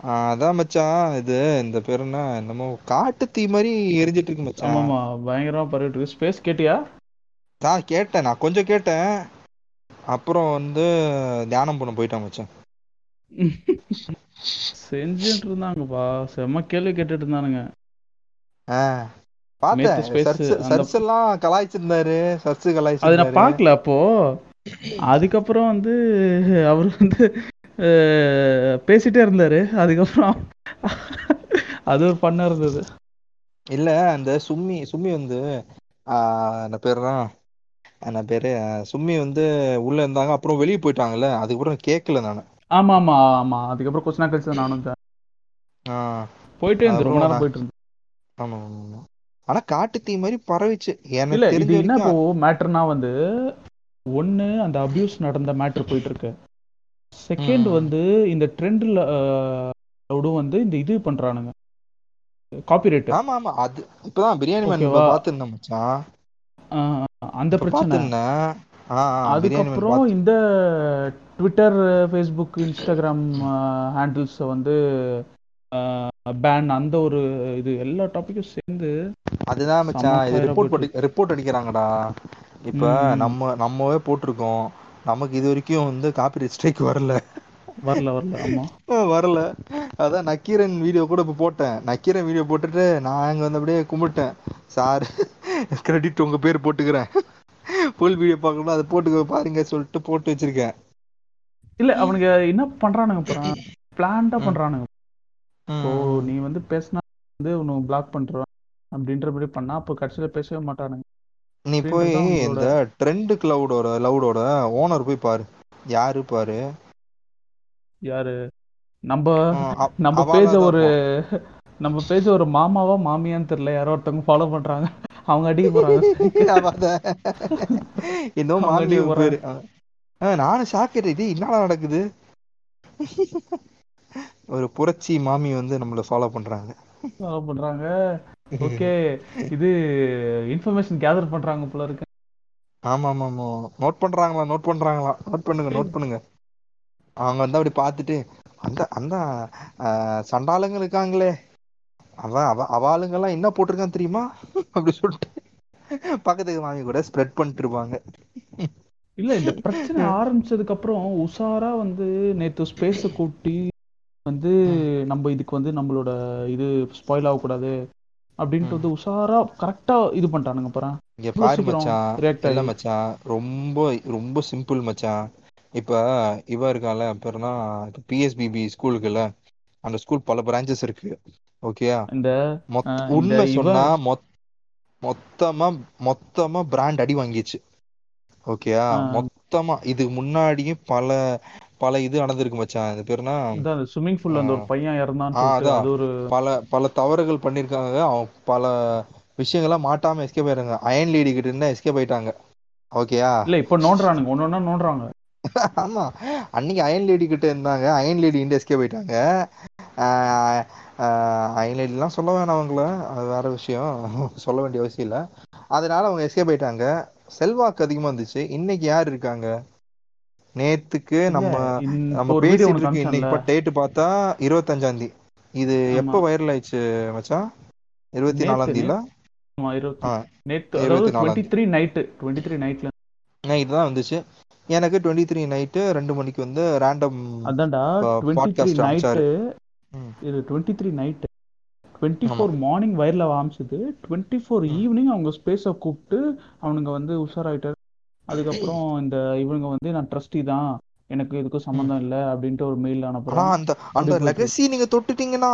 ஆ அதா மச்சா இது இந்த பேரு என்ன? என்னமோ காட்டு தீ மாரி எரிஞ்சிட்டு இருக்கு மச்சான். ஆமாமா பயங்கரமா பரவிட்டு இருக்கு. ஸ்பேஸ் கேட்டியா? நா கேட்டே நா கொஞ்சோ கேட்டே அப்புறோ வந்து தியானம் பண்ண போயிட்ட மச்சா செஞ்சுட்டு இருந்தாங்கப்பா. செம்ம கேள்வி கேட்டுட்டு இருந்தானுங்க. சர்ச்சு எல்லா கலாய்ச்சிருந்தாரு. சர்ச்சு அது கலாய்ச்சிருந்தாரு பாக்கல அப்போ. அதுக்கப்புறோ வந்து அவரு வந்து பேசிட்டே இருந்தாரு. அதுக்கப்புறோ அது ஒரு ஃபன்னா இருந்தது. இல்ல அந்த சும்மி சும்மி வந்து என்ன பேருதா என்ன பேரு சும்மி வந்து உள்ள இருந்தாங்க அப்புறோ வெளியே போயிட்டாங்கல்ல அதுக்கப்புறோ கேக்கல நானு. ஆமா ஆமா ஆமா. அதுக்கப்புறோ கொஞ்ச நேரோ கழிச்சுதா நானு ஜா ஆ. போயிட்டே இருந்து ரொம்ப அதுக்கப்புறம் நேரோ நான் போயிட்டு இருந்து. ஆமா ஆமா ஆனா காட்டு தீ மாரி பரவிச்சு. எனக்கு தெரிஞ்ச என்ன இப்போ மேட்டர்னா வந்து ஒன்னு அந்த அபியூஸ் நடந்த மேட்ரு போயிட்டு இருக்கு. செகண்ட். வந்து இந்த ட்ரெண்ட்ல வந்து இந்த இது பண்றானுங்க. காப்பிரைட்டு ஆமா ஆமா அது இப்பதா பிரியாணி மேன் இப்ப ஓகேவா பாத்துருந்த மச்சா ஆ அந்த பிரச்சன. பாத்துருந்தேன். ஆ, ஆ பிரியாணி மேன் அதுக்கப்புறோ பாத்து இந்த ட்விட்டர் ஃபேஸ்புக் இன்ஸ்டாகிராம் ஹேண்டில்ஸ் வந்து பேன் அந்த ஒரு இது எல்லா டாபிக்கு சேந்து அதுதா மச்சா இது ரிப்போர்ட் ரிப்போர்ட் அடிக்கிறாங்கடா. இப்ப நம்ம நம்மவே போட்டிருக்கோ நமக்கு இது வரைக்கு வந்து காப்பி ஸ்ட்ரைக் வரல. வரல வரல. ஆமா. வரல. அதா நக்கீரன் வீடியோ கூட இப்ப போட்டே நக்கீரன் வீடியோ போட்டுட்டு நா இங்க வந்து அப்டியே கும்பிட்டே சார் கிரெடிட் உங்க பேரு போட்டுக்கிறே ஃபுல் வீடியோ பாக்கணும்னா அத போட்டு பாருங்க சொல்லிட்டு போட்டு வச்சிருக்கே இல்ல அவனுங்க என்ன பண்றானுங்க பிளான்டா பண்றானுங்க. ம். நீ வந்து பேசனா வந்து உன்ன பிளாக் பண்ருவே அப்டின்ற மாரி பண்ணா அப்போ கடைசியில பேசவே மாட்டானுங்க. நீ போய் இந்த ட்ரெண்ட் கிளவுடோட லவுடோட ஓனர் போய் பாரு. யாரு பாரு? யாரு? நம்ப ம் அவ நம்ப அவாலா பேஜ ஒரு நம்ம பேஜ ஒரு மாமாவா மாமியான்னு தெரியல. யாரோ ஒருத்தவங்க ஃபாலோ பண்றாங்க. அவங்க அடிக்க போறாங்க. ஸ்ட்ரைக்கு அவாத என்னோ அவங்க மாமி அடிக்க ஒரு போறாங்க. பேரு. ஆ நானு ஷாக்கிட்ட டேய் என்னடா நடக்குது? ஒரு புரட்சி மாமி வந்து நம்மள ஃபாலோ பண்றாங்க. ஃபாலோ பண்றாங்க. ஓகே இது இன்ஃபர்மேஷன் கேதர் பண்றாங்க போல இருக்கு. ஆமா ஆமா ஆமா நோட் பண்றாங்களா? நோட் பண்றாங்களா? நோட் பண்ணுங்க நோட் பண்ணுங்க. அவங்க வந்து அப்டி பாத்துட்டு அந்த அந்த சண்டாளங்க இருக்காங்களே. அவ அவ அவாளுங்கெல்லா என்ன போட்டிருக்கா தெரியுமா? அப்டி சொல்லிட்டு பக்கத்து வீட்டு மாமி கூட ஸ்ப்ரெட் பண்ணிட்டு இருப்பாங்க இல்ல இந்த பிரச்சன ஆரம்பிச்சதுக்கு அப்புறோ உசாரா வந்து நேத்து ஸ்பேஸ கூட்டி வந்து நம்ம இதுக்கு வந்து நம்மளோட இது ஸ்பாயில் ஆக கூடாது அப்டின்ட்டு ம். வந்து உஷாரா கரெக்டா இது பண்றானுங்க பாரே. இங்க பாரு மச்சா இல்ல மச்சா ரொம்ப ரொம்ப சிம்பிள் மச்சா இப்ப இவ இருக்கான்ல பேரென்னா P S B B school இருக்குல்ல அந்த ஸ்கூல் பல பிரான்சஸ் இருக்கு. ஓகேயா இந்த இவ சொன்னா மொத் மொத்தமா மொத்தமா பிராண்ட் அடி வாங்கிச்சு ஓகேயா மொத்தமா இதுக்கு முன்னாடியு பல பல இது நடந்திருக்கு மச்சா அது இந்த ஸ்விம்மிங் பூல்ல அந்த ஒரு பையன் சொல்லிட்டு அதா ஒரு பல பல தவறுகள் பண்ணிருக்காங்க. அவங்க பல விஷயங்கள்லா மாட்டாம எஸ்கேப் ஆய்ருக்காங்க அயன் லேடி கிட்ட இருந்து எஸ்கேப் ஆயிட்டாங்க. ஓகேயா இல்ல இப்ப நோன்றானுங்க ஒன்னு ஒன்னா நோன்றாங்க ஆமா. அன்னைக்கு அயன் லேடி கிட்ட இருந்தாங்க. அயன் லேடி இருந்து எஸ்கேப் ஆயிட்டாங்க. அயன் லேடில்லா சொல்ல வேணா அவங்கள. அது வேற விஷயோ சொல்ல வேண்டிய அவசிய இல்ல. அதனால அவங்க எஸ்கேப் ஆயிட்டாங்க. செல்வாக்கு அதிகமா இருந்துச்சு. இன்னைக்கு யார் இருக்காங்க? நேத்துக்கு நம்ம நம்ம பேசிட்டு இருக்கு இன்னைக்கு பட் டேட்டு பாத்தா இருவத்தஞ்சாந்தேதி இது எப்ப வைரல் ஆயிச்சு மச்சா இருவத்தி நேத்து நாலாந்தீதில நேத்து ஆமா இருவத்தி ஆ நேத்து அதாவது இருவத்தி டுவெண்ட்டி நாலாந்தேதி த்ரீ நைட்டு டுவெண்ட்டி த்ரீ நைட்ல நைட்டு தா வந்துச்சு. எனக்கு டுவெண்ட்டி த்ரீ நைட்டு ரெண்டு மணிக்கு வந்து ரேண்டம் அதான்டா பாட்காஸ்ட் நைட்டு இது twenty three night twenty four morning viral ஆக ஆரம்பிச்சது. டுவெண்ட்டி ஃபோர் ஈவினிங் அவங்க ஸ்பேஸ கூப்ட்டு அவனுங்க வந்து உஷாராயிட்ட அதுக்கப்புறோ இந்த இவனுங்க வந்து நா ட்ரஸ்டி தா எனக்கு இதுக்கு ம் சம்மந்த இல்ல அப்டின்ட்டு ஒரு மெயில் ஆனா அனுப்புறான் அந்த அப்படி அந்த லெகசி நீங்க தொட்டுட்டீங்கன்னா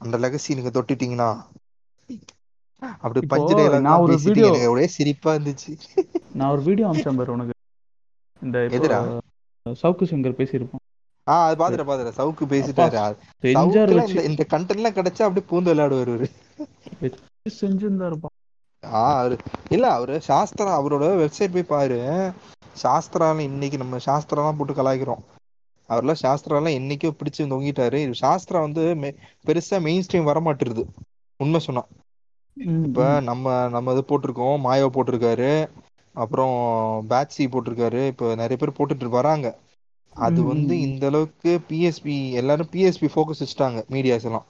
அந்த லெகசி நீங்க தொட்டுட்டீங்கன்னா அப்டி இப்போ பஞ்சு நான் ஒரு வீடியோ ஒரே சிரிப்பா இருந்துச்சு. நா ஒரு வீடியோ அனுப்ச்சே பாரு உனக்கு. இந்த எதுடா? சவுக்கு சங்கர் பேசியிருப்பா ஆ அது பாத்துட்டே பாத்துட்டே சவுக்கு பேசிட்டாரு. இந்த இந்த கண்டென்ட்லா கெடச்சா அப்டியே பூந்து விளையாடுவாரு செஞ்சிருந்தாருப்பா. அவரு இல்ல அவரு சாஸ்திரா அவரோட வெப்சைட் போய் பாரு. சாஸ்திரான்னு இன்னைக்கு நம்ம சாஸ்திராலா போட்டு கலாய்க்கிறோ அவர்லா சாஸ்திரால்லா என்னைக்கோ பிடிச்சு தொங்கிட்டாரு. சாஸ்திரா வந்து பெருசா மெயின் ஸ்ட்ரீம் வர மாட்டிருது உண்ம சொன்னா. இப்ப நம்ம நம்ம இது போட்ருக்கோ மாயவ் போட்ருக்காரு அப்புறோ பேட்சி போட்ருக்காரு இப்ப நெறைய பேர் போட்டுட்டு வராங்க. அது வந்து. இந்த அளவுக்கு பிஎஸ்பி எல்லாரும் பிஎஸ்பி போக்கஸ் வச்சுட்டாங்க மீடியாஸ் எல்லாம்.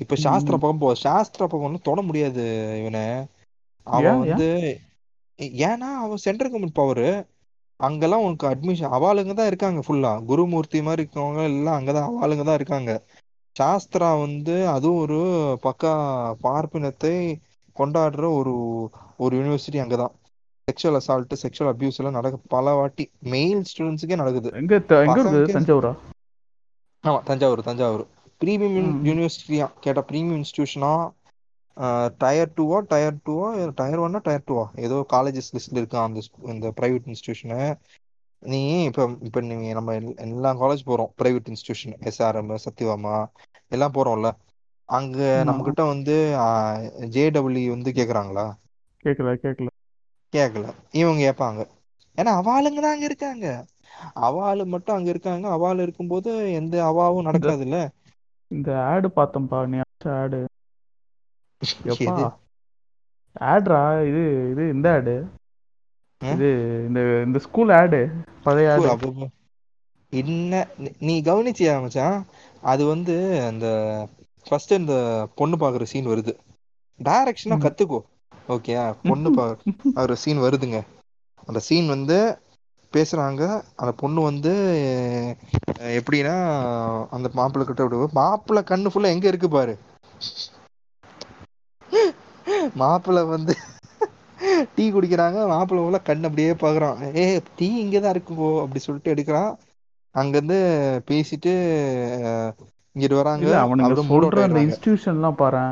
இப்ப சாஸ்திர. பக்கம் போ சாஸ்திர பக்கம் தொட முடியாது இவன. அவன் வந்து ஏன்னா அவன் சென்ட்ரல் கவர்மெண்ட் பவரு அங்கெல்லாம் உனக்கு அட்மிஷன் அவாளுங்க தான் இருக்காங்க ஃபுல்லா குருமூர்த்தி மாதிரி இருக்கவங்க எல்லாம் அங்கதான் அவாளுங்க தான் இருக்காங்க. சாஸ்திரா வந்து அதுவும் ஒரு பக்கா பார்ப்பினத்தை கொண்டாடுற ஒரு ஒரு யூனிவர்சிட்டி அங்கதான் செக்ஷுவல் அசால்ட் செக்ஷுவல் அபியூஸ் எல்லாம் நடக்கு பல வாட்டி மெயில் ஸ்டூடெண்ட்ஸுக்கே நடக்குது. எங்க தஞ்சாவூரா? ஆமா தஞ்சாவூர் தஞ்சாவூர். பிரீமியம். யூனிவர்சிட்டியா கேட்டா பிரீமியம் இன்ஸ்டியூஷனா டயர் டூவா டயர் டூவா டயர் ஒன்னா டயர் டூவா ஏதோ காலேஜஸ் லிஸ்ட்ல இருக்கு அந்த இந்த பிரைவேட் இன்ஸ்டியூஷனு நீ இப்ப இப்ப நீ நம்ம எல்- எல்லா காலேஜ் போறோம். பிரைவேட் இன்ஸ்டியூஷன் எஸ்ஆர்எம் சத்யவாமா எல்லாம் போறோம்ல. அங்க ஆமா. நம்ம கிட்ட வந்து ஜேடபிள்யூ வந்து கேக்குறாங்களா? கேக்கல கேக்கல. கேட்கல இவங்க கேட்பாங்க ஏன்னா அவாளுங்க தான் அங்க இருக்காங்க. அவாளு மட்டும் அங்க இருக்காங்க. அவாள் இருக்கும்போது எந்த அவாவும் நடக்காதுல்ல? இந்த ஆடு பார்த்தோம்ப்பா நீ ஆடு ஆட்ரா இது. இது இந்த ஆடு? இது இந்த இந்த ஸ்கூல் ஆடு பழைய ஆடு என்ன நீ- கவனிச்சியா மச்சான்? அது வந்து அந்த ஃபர்ஸ்ட் இந்த பொண்ணு பாக்குற சீன் வருது. டைரக்ஷனா. கத்துக்கோ. ஓகே பொண்ணு பாக்குற சீன் வருதுங்க. அந்த சீன் வந்து பேசுறாங்க. அந்த பொண்ணு வந்து எப்படின்னா அந்த மாப்பிள்ளை கிட்ட விடுவ. மாப்பிள்ளை கண்ணு ஃபுல்லா எங்க இருக்கு பாரு? மாப்பிள்ளை வந்து டீ குடிக்கிறாங்க. மாப்பிள்ளை ஃபுல்லா கண் அப்படியே பாக்குறான். ஏ டீ இங்கதான் இருக்கு போ அப்படி சொல்லிட்டு எடுக்கிறான். அங்கிருந்து பேசிட்டு இங்கிட்டு வராங்க. அவுட் சொல்ற அந்த இன்ஸ்டிடியூஷன்லாம் பாரு.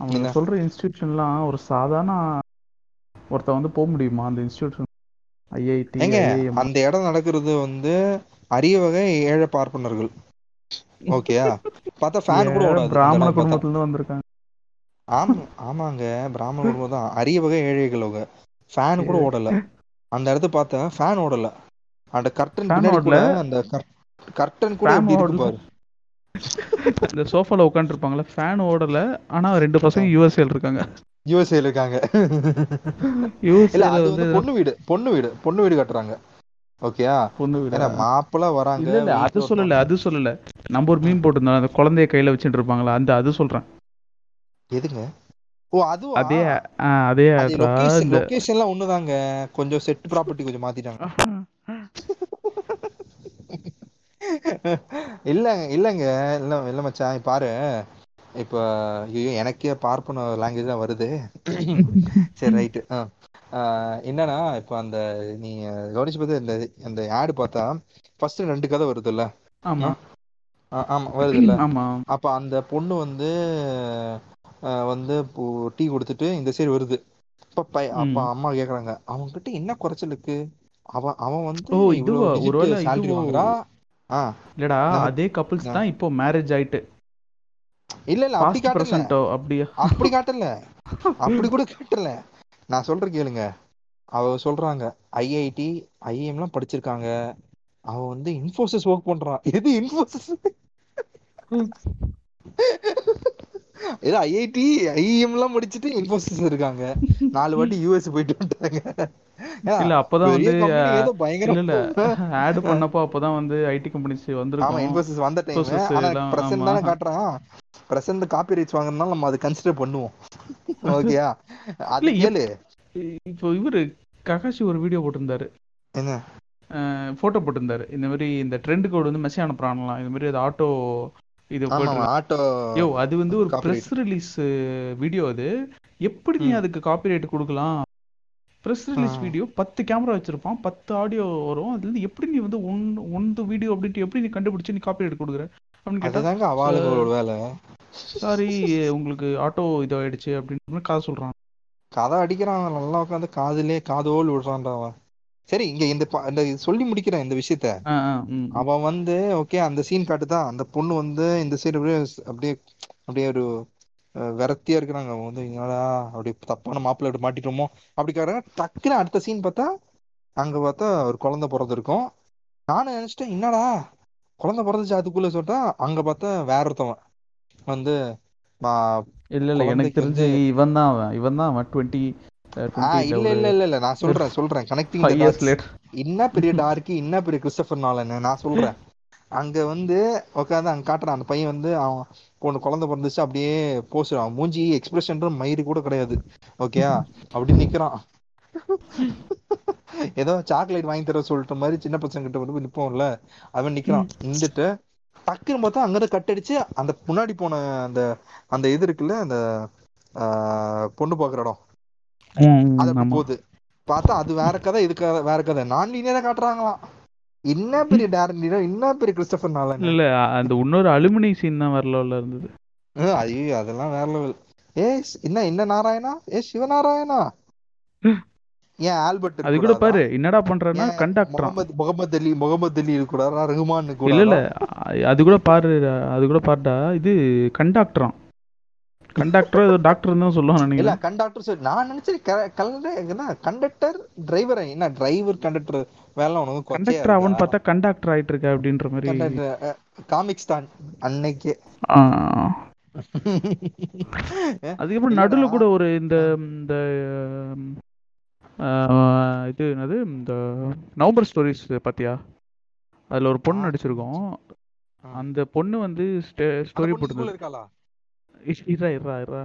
அவனுங்க என்ன? சொல்ற இன்ஸ்டிடியூஷன்லாம் ஒரு சாதாரண ஒருத்தன் வந்து போக முடியுமா அந்த இன்ஸ்டிடியூஷன் ஐஐடி அந்த இடம் நடக்கிறது வந்து அரிய வகை ஏழை பார்ப்பனர்கள். ஓகேயா? பார்த்தா ஃபேன் கூட ஓடாது. பிராமண குடும்பத்துல இருந்து வந்திருக்காங்க. ஆமா ஆமாங்க. பிராமண குடும்பம் தான் அரிய வகை ஏழைகள் அவங்க. ஃபேன் கூட ஓடல. அந்த இடத்த பார்த்தா ஃபேன் ஓடல. அந்த கர்டன் பின்னாடி கூட ஓடல. அந்த கர்டன் கூட எப்படி இருக்கு ஓடல. பாரு இந்த சோஃபால உட்காந்துருப்பாங்களே ஃபேன் ஓடல. ஆனா ரெண்டு பசங்க யூஎஸ்ஏல இருக்காங்க. யூஎஸ்ஏல இருக்காங்க. இல்ல அது வந்து பொண்ணு வீடு பொண்ணு வீடு பொண்ணு வீடு கட்டுறாங்க. ஓகேயா பொண்ணு வீடா? ஏன்னா மாப்பிள்ள வராங்க இல்ல அது சொல்லல அது சொல்லல. நம்ம ஒரு மீன் போட்டிருந்தோம். அந்த குழந்தைய கையில வச்சுட்டு இருப்பாங்களா? அந்த அது சொல்றேன். எதுங்க? ஓ அதே அதே அது லொகேஷன்லாம் ஒண்ணுதாங்க. கொஞ்சம் செட் ப்ராப்பர்ட்டி கொஞ்சம் மாத்திட்டாங்க. இல்லங்க இல்லங்க. இல்ல இல்ல மச்சான் பாரு. இப்ப ஐயோ எனக்கே பார்ப்பன லாங்குவேஜ் தான் வருது. சரி ரைட்டு என்னன்னா இப்ப அந்த நீ கவனிச்சு பார்த்து இந்த அந்த ஆடு பார்த்தா ஃபர்ஸ்ட் ரெண்டு கதை வருதுல்ல? ஆமா. ஆமா வருதுல்ல? ஆமா. அப்ப அந்த பொண்ணு வந்து வந்து இப்போ டீ கொடுத்துட்டு இந்த சைடு வருது. அப்ப பை- அப்ப. அம்மா கேக்குறாங்க. அவங்க கிட்ட என்ன குறைச்சல் இருக்கு? அவன் அவன் வந்து ஒருவேளை சேலரி வாங்குறா. ஆ. இல்லடா அதே கப்பிள்ஸ். தான் இப்போ மேரேஜ் ஆயிட்டு. இல்ல இல்ல அப்படி காட்டல. அப்படியா? அப்படி காட்டல. அப்படி கூட காட்டல. நான் சொல்றேன் கேளுங்க. அவ சொல்றாங்க ஐஐடி ஐஎம்லாம் படிச்சிருக்காங்க. அவ வந்து இன்ஃபோசிஸ் ஒர்க் பண்றான் எது இன்ஃபோசிஸ் ஏதோ ஐஐடி ஐஎம் எல்லாம் படிச்சுட்டு இன்ஃபோசிஸ் இருக்காங்க. நாலு வாட்டி யூஎஸ் போயிட்டு வந்துட்டாங்க. இல்ல அப்பதான் வந்து இல்ல ஆட் பண்ணப்போ அப்பதான் வந்து ஐடி கம்பெனிஸ் ஆமா வந்திருக்கும். இன்ஃபோசிஸ் வந்த டைம் ஆனா பிரசன்ட். தானே காட்டுறான். பிரசன்ட் காப்பி ரைட்ஸ் வாங்குறதுனால நம்ம அதை கன்சிடர் பண்ணுவோம். ஓகேயா அது கேளு. இப்போ இவரு ககாஷி ஒரு வீடியோ போட்டிருந்தாரு. என்ன? போட்டோ போட்டிருந்தாரு. இந்த மாதிரி இந்த ட்ரெண்ட் கோடு வந்து மெசேஜ் அனுப்புறாங்களாம். இந்த மாதிரி அது ஆட்டோ இது யோ அது வந்து ஒரு. ப்ரெஸ் ரிலீஸ் வீடியோ அது. எப்படி நீ. அதுக்கு காப்பிரைட் கொடுக்கலாம்? Press release. வீடியோ பத்து கேமரா வச்சிருப்பான் பத்து ஆடியோ வரும். அதுல இருந்து எப்படி நீ வந்து ஒன் ஒன்று வீடியோ அப்படின்ட்டு எப்படி நீ கண்டுபிடிச்சு நீ காப்பிரைட் கொடுக்குற? அப்படின்னு கேட்டா அதுதாங்க அவாளுங்களோட வேலை. சாரி உங்களுக்கு ஆட்டோ இதாயிடுச்சு அப்படின்னு கதை சொல்றான். கதை அடிக்கிறான் நல்லா உட்காந்து காதுலயே காதோல் விடுறான்டா சரி இங்க இந்த இந்த சொல்லி முடிக்கிறேன் இந்த விஷயத்த. அவன் வந்து ஓகே அந்த சீன் காட்டுதான். அந்த பொண்ணு வந்து இந்த சைடு அப்படியே அப்படியே அப்படியே ஒரு அஹ், விரக்தியா இருக்கிறாங்க. அவன் வந்து என்னடா அப்படி தப்பான மாப்பிள்ளை மாட்டிட்டோமோ? அப்படி காட்டுறாங்க டக்குன்னு அடுத்த சீன் பார்த்தா அங்க பார்த்தா ஒரு குழந்தை பிறந்திருக்கும் நானும் நினைச்சிட்டேன் என்னடா குழந்தை பிறந்துச்சு அதுக்குள்ள சொல்லிட்டா அங்க பார்த்தா வேற ஒருத்தவன் வந்து இல்ல இல்ல எனக்கு தெரிஞ்சு இவன் தான் அவன். இவன் தான் அவன். டுவெண்ட்டி இல்ல இல்ல இல்ல இல்ல. நான் சொல்றேன் சொல்றேன். கனெக்டிங் என்ன பெரிய டார்க்கு என்ன பெரிய கிறிஸ்டபர் நாலன்னு நான் சொல்றேன். அங்க வந்து உட்காந்து அங்க காட்டுறான் அந்த பையன் வந்து அவன் ஒன்று குழந்தை பிறந்துச்சு அப்படியே போஸ் அவன் மூஞ்சி எக்ஸ்பிரஷன் மயிறு கூட கிடையாது. ஓகேயா அப்படி நிக்கிறான். ஏதோ சாக்லேட் வாங்கி தர சொல்லிட்ட மாதிரி சின்ன பசங்க கிட்ட வந்து நிப்போம்ல? அவன் நிக்கிறான். நின்றுட்டு டக்குன்னு பார்த்தா அங்கிருந்து கட் அடிச்சு அந்த முன்னாடி போன அந்த அந்த இது இருக்குல்ல அந்த பொண்ணு பாக்குற இடம். அது போகுது பார்த்தா அது வேற கதை இது கதை வேற கதை. நான் லீனியரா காட்டுறாங்களாம். என்ன பெரிய டேரன் என்ன பெரிய கிறிஸ்டபர் நாளன் இல்ல இல்ல அந்த இன்னொரு அலுமினி சீன் தான் வரல இருந்தது. ஐயோ அதெல்லாம் வேற லெவல் ஏ என்ன என்ன நாராயணா? ஏ சிவநாராயணா? ஏன் ஆல்பர்ட் அது கூட பாரு என்னடா பண்றேன்னா கண்டக்டரா முகமது முகமது அலி முகமது அலி இருக்கக்கூடாதா? ரஹ்மான் இல்ல இல்ல கூட அது கூட பாரு அது கூட பாருடா இது கண்டக்டராம் கண்டக்டர் டாக்டர் தான் சொல்லுவான் இல்ல நினைக்கிறேன். கண்டக்டர் சொல்லி நான் நினைச்சேன் கலண்டர் என்ன கண்டக்டர் டிரைவர் என்ன டிரைவர் கண்டக்டர் வேலை உனக்கு கண்டக்டர் அவன் பார்த்தா கண்டக்டர் ஆயிட்டு இருக்க அப்படின்ற மாதிரி. காமிக்ஸ் தான் அன்னைக்கே. அதுக்கப்புறம் நடுவுல கூட ஒரு இந்த இந்த இது என்னது இந்த நவம்பர் ஸ்டோரிஸ் பாத்தியா? அதுல ஒரு பொண்ணு நடிச்சிருக்கோம். அந்த பொண்ணு வந்து ஸ்டோரி பொண்ணு இருடா இருடா இருடா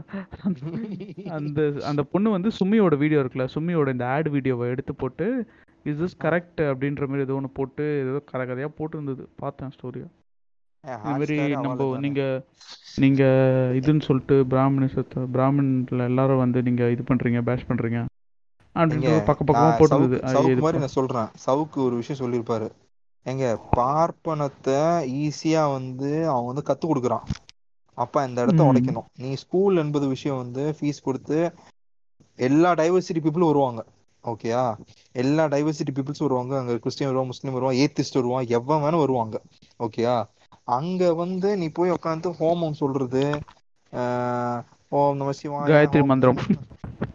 அந்த அந்த பொண்ணு வந்து சும்மியோட வீடியோ இருக்குல்ல சும்மியோட இந்த ஆட் வீடியோவை எடுத்து போட்டு இஸ் திஸ் கரெக்ட் அப்படின்ற மாதிரி ஏதோ ஒன்று போட்டு ஏதோ கதை கதையாக போட்டிருந்தது. பார்த்தேன் ஸ்டோரியா இது மாதிரி நம்ம நீங்க நீங்க இதுன்னு சொல்லிட்டு பிராமணிசத்தை பிராமணில் எல்லாரும் வந்து நீங்க இது பண்றீங்க பேஷ் பண்றீங்க எங்க அப்படின்ட்டு பக்க பக்கமா போட்டிருந்தது. சவுக்கு எது மாதிரி நான் சொல்றேன். சவுக்கு ஒரு விஷயம் சொல்லியிருப்பாரு. எங்க பார்ப்பனத்தை ஈஸியா வந்து அவன் வந்து கத்து கொடுக்குறான். அப்ப இந்த இடத்த உடைக்கணும். நீ ஸ்கூல் என்பது விஷயம் வந்து ஃபீஸ் கொடுத்து எல்லா டைவர்சிட்டி பீப்புளும் வருவாங்க. ஓகேயா எல்லா டைவர்சிட்டி பீப்புள்ஸ் வருவாங்க. அங்க கிறிஸ்டியன் வருவான் முஸ்லீம் வருவான் ஏத்திஸ்ட் வருவான் எவன் வேணும் வருவாங்க. ஓகேயா அங்க வந்து நீ போய் உட்காந்து ஹோமம் சொல்றது ஓம் நம சிவாய காயத்ரி மந்திரம்.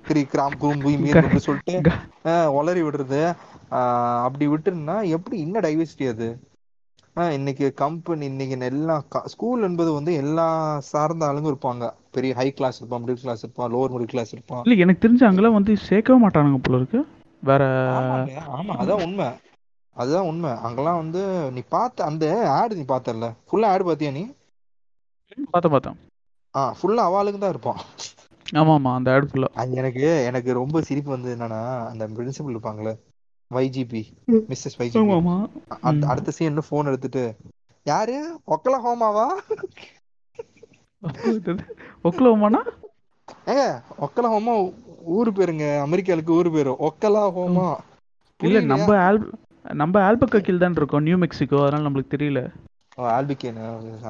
கிரி கிராம் குரும் பூமி சொல்லிட்டு உளறி விடுறது. அப்படி விட்டுருந்தா எப்படி என்ன டைவர்சிட்டி அது? இன்னைக்கு கம்பெனி இன்னைக்கு எல்லா ஸ்கூல் என்பது வந்து எல்லா சார்ந்த ஆளுங்க இருப்பாங்க. பெரிய ஹை கிளாஸ் இருப்பான் மிடில் கிளாஸ் இருப்பான் லோவர் மிடில் கிளாஸ் இருப்பான். இல்ல எனக்கு தெரிஞ்சு அங்கெல்லாம் வந்து சேர்க்கவே மாட்டானுங்க போல இருக்கு. வேற ஆமா அதான் உண்மை. அதுதான் உண்மை. அங்கெல்லாம் வந்து நீ பார்த்த அந்த ஆடு நீ பார்த்தல ஃபுல்லா ஆடு பார்த்தியா நீ? பார்த்தேன் பார்த்தேன் ஆ ஃபுல்லா அவாளுக்கு தான் இருப்பான். ஆமா ஆமா அந்த ஆட் ஃபுல்லா அது எனக்கு எனக்கு ரொம்ப சிரிப்பு வந்து என்னன்னா அந்த பிரின்சிபல் இருப்பாங்களே வைஜிபி மிஸ்ஸஸ் வைஜிபி அடுத்த சீன் ஃபோன் எடுத்துட்டு யாரு? ஒக்கல ஹோமாவா ஒக்லோமானா ஏங்க ஒக்கல ஹோமா ஊரு பேருங்க. அமெரிக்காவுக்கு ஊரு பேரு. ஒக்கலா ஹோமா இல்ல நம்ம ஆல் நம்ம ஆல்பக்கக்கில் தான் இருக்கோம். New Mexico. அதனால நம்மளுக்கு தெரியல. ஓ ஆல்பிகேன்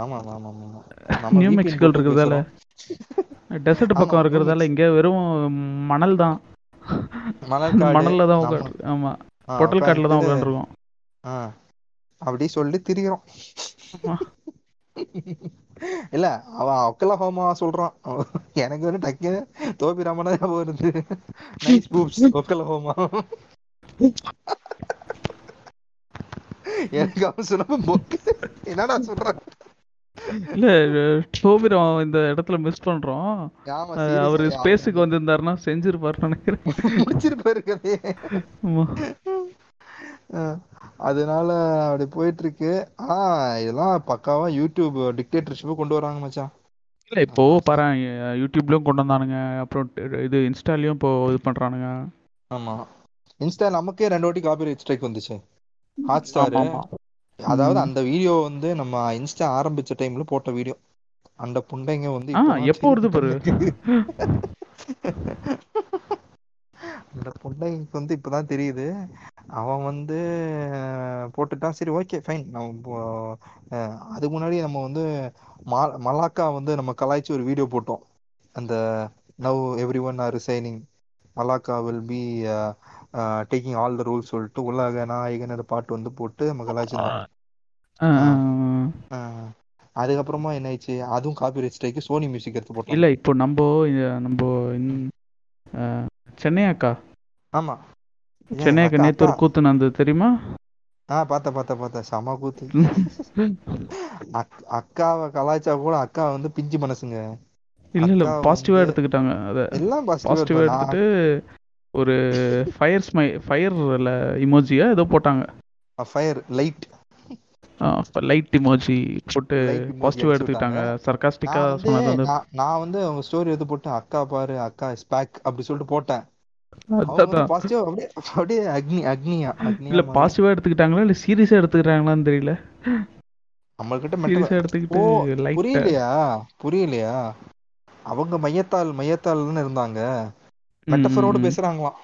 ஆமா ஆமா ஆமா நியூ மெக்சிகோ இருக்கிறதால. டெசர்ட் பக்கம் இருக்கிறதால இங்க வெறும் மணல் தான். மணல்ல தான் ஆமா. பொட்டல் காட்டுல தான் உட்காந்துருக்கோம் அப்படி சொல்லி திரிகிறோம் ஆமா. இல்ல அவன் ஒக்கலா ஹோமா சொல்றான். எனக்கு வந்து டக்கு தோபி ராமனா ஞாபகம் வருது. நைஸ் பூப்ஸ் ஒக்கலா ஹோமா எனக்கு அவன் மொக்கு என்னடா சொல்றான்? இல்ல டோபிரம் இந்த இடத்துல மிஸ் பண்றோம். அவரு ஸ்பேஸுக்கு வந்திருந்தாருன்னா செஞ்சிருப்பாருன்னு நினைக்கிறேன். முடிச்சிருப்பாரு அதனால அப்படி போயிட்டு இருக்கு ஆ இதெல்லாம் பக்காவா யூடியூப் டிக்டேட்டர்ஷிப் கொண்டு வராங்க மச்சான். இல்ல இப்போ பாரு யூடியூப்லயும் கொண்டு வந்தானுங்க. அப்புறம் இது இன்ஸ்டாலயும் இப்போ இது பண்றானுங்க. ஆமா. இன்ஸ்டா நமக்கே ரெண்டு வாட்டி காப்பி ஸ்ட்ரைக் வந்துச்சு. ஹாட் ஸ்டார் அதாவது. அந்த வீடியோ வந்து நம்ம இன்ஸ்டா ஆரம்பிச்ச டைம்ல போட்ட வீடியோ. அந்த புண்டைங்க வந்து எப்போ வருது பாரு? அந்த புண்டைக்கு வந்து இப்பதான் தெரியுது. அவன் வந்து போட்டுட்டான் சரி ஓகே ஃபைன் நம்ம அதுக்கு முன்னாடி நம்ம வந்து மா- மலாக்கா வந்து நம்ம கலாய்ச்சி ஒரு வீடியோ போட்டோம். அந்த now every one are resigning. Malacca will be taking all the rules சொல்லிட்டு உலக நாயகன் பாட்டு வந்து போட்டு நம்ம கலாய்ச்சிருந்தோம். அதுக்கப்புறமா என்ன ஆயிடுச்சு அதுவும் copy right strike Sony music எடுத்து போட்டாங்க. இல்ல இப்போ நம்ம நம்ம சென்னை அக்கா? ஆமா. சென்னை அக்கா நேத்து ஒரு கூத்து நடந்தது தெரியுமா? ஆ பார்த்தேன் பார்த்தேன் பார்த்தேன் செம கூத்து. அக்- அக்காவை கலாய்ச்சா கூட அக்கா வந்து பிஞ்சு மனசுங்க. இல்ல இல்ல பாசிட்டிவா எடுத்துக்கிட்டாங்க. அத எல்லாம் பாசிட்டிவா எடுத்துட்டு ஒரு ஃபயர் ஸ்மை ஃபயர்ல இமோஜியா ஏதோ போட்டாங்க. ஃபயர் லைட் லைட் இமோஜி போட்டு பாசிட்டிவா எடுத்துக்கிட்டாங்க. சர்காஸ்டிக்கா சொன்னது வந்து நான் வந்து அவங்க ஸ்டோரி எடுத்து போட்டு அக்கா பாரு அக்கா ஸ்பேக் அப்படி சொல்லிட்டு போட்டேன். இல்ல பாசிட்டிவா எடுத்துக்கிட்டாங்களா இல்ல சீரியஸா எடுத்துக்கிறாங்களான்னு தெரியல. நம்மள்கிட்ட சீரியஸா எடுத்துக்கிட்டு புரியலையா? புரியலையா? அவங்க மையத்தால் மையத்தால்னு இருந்தாங்க. மெட்டஃபரோட பேசுறாங்களாம்.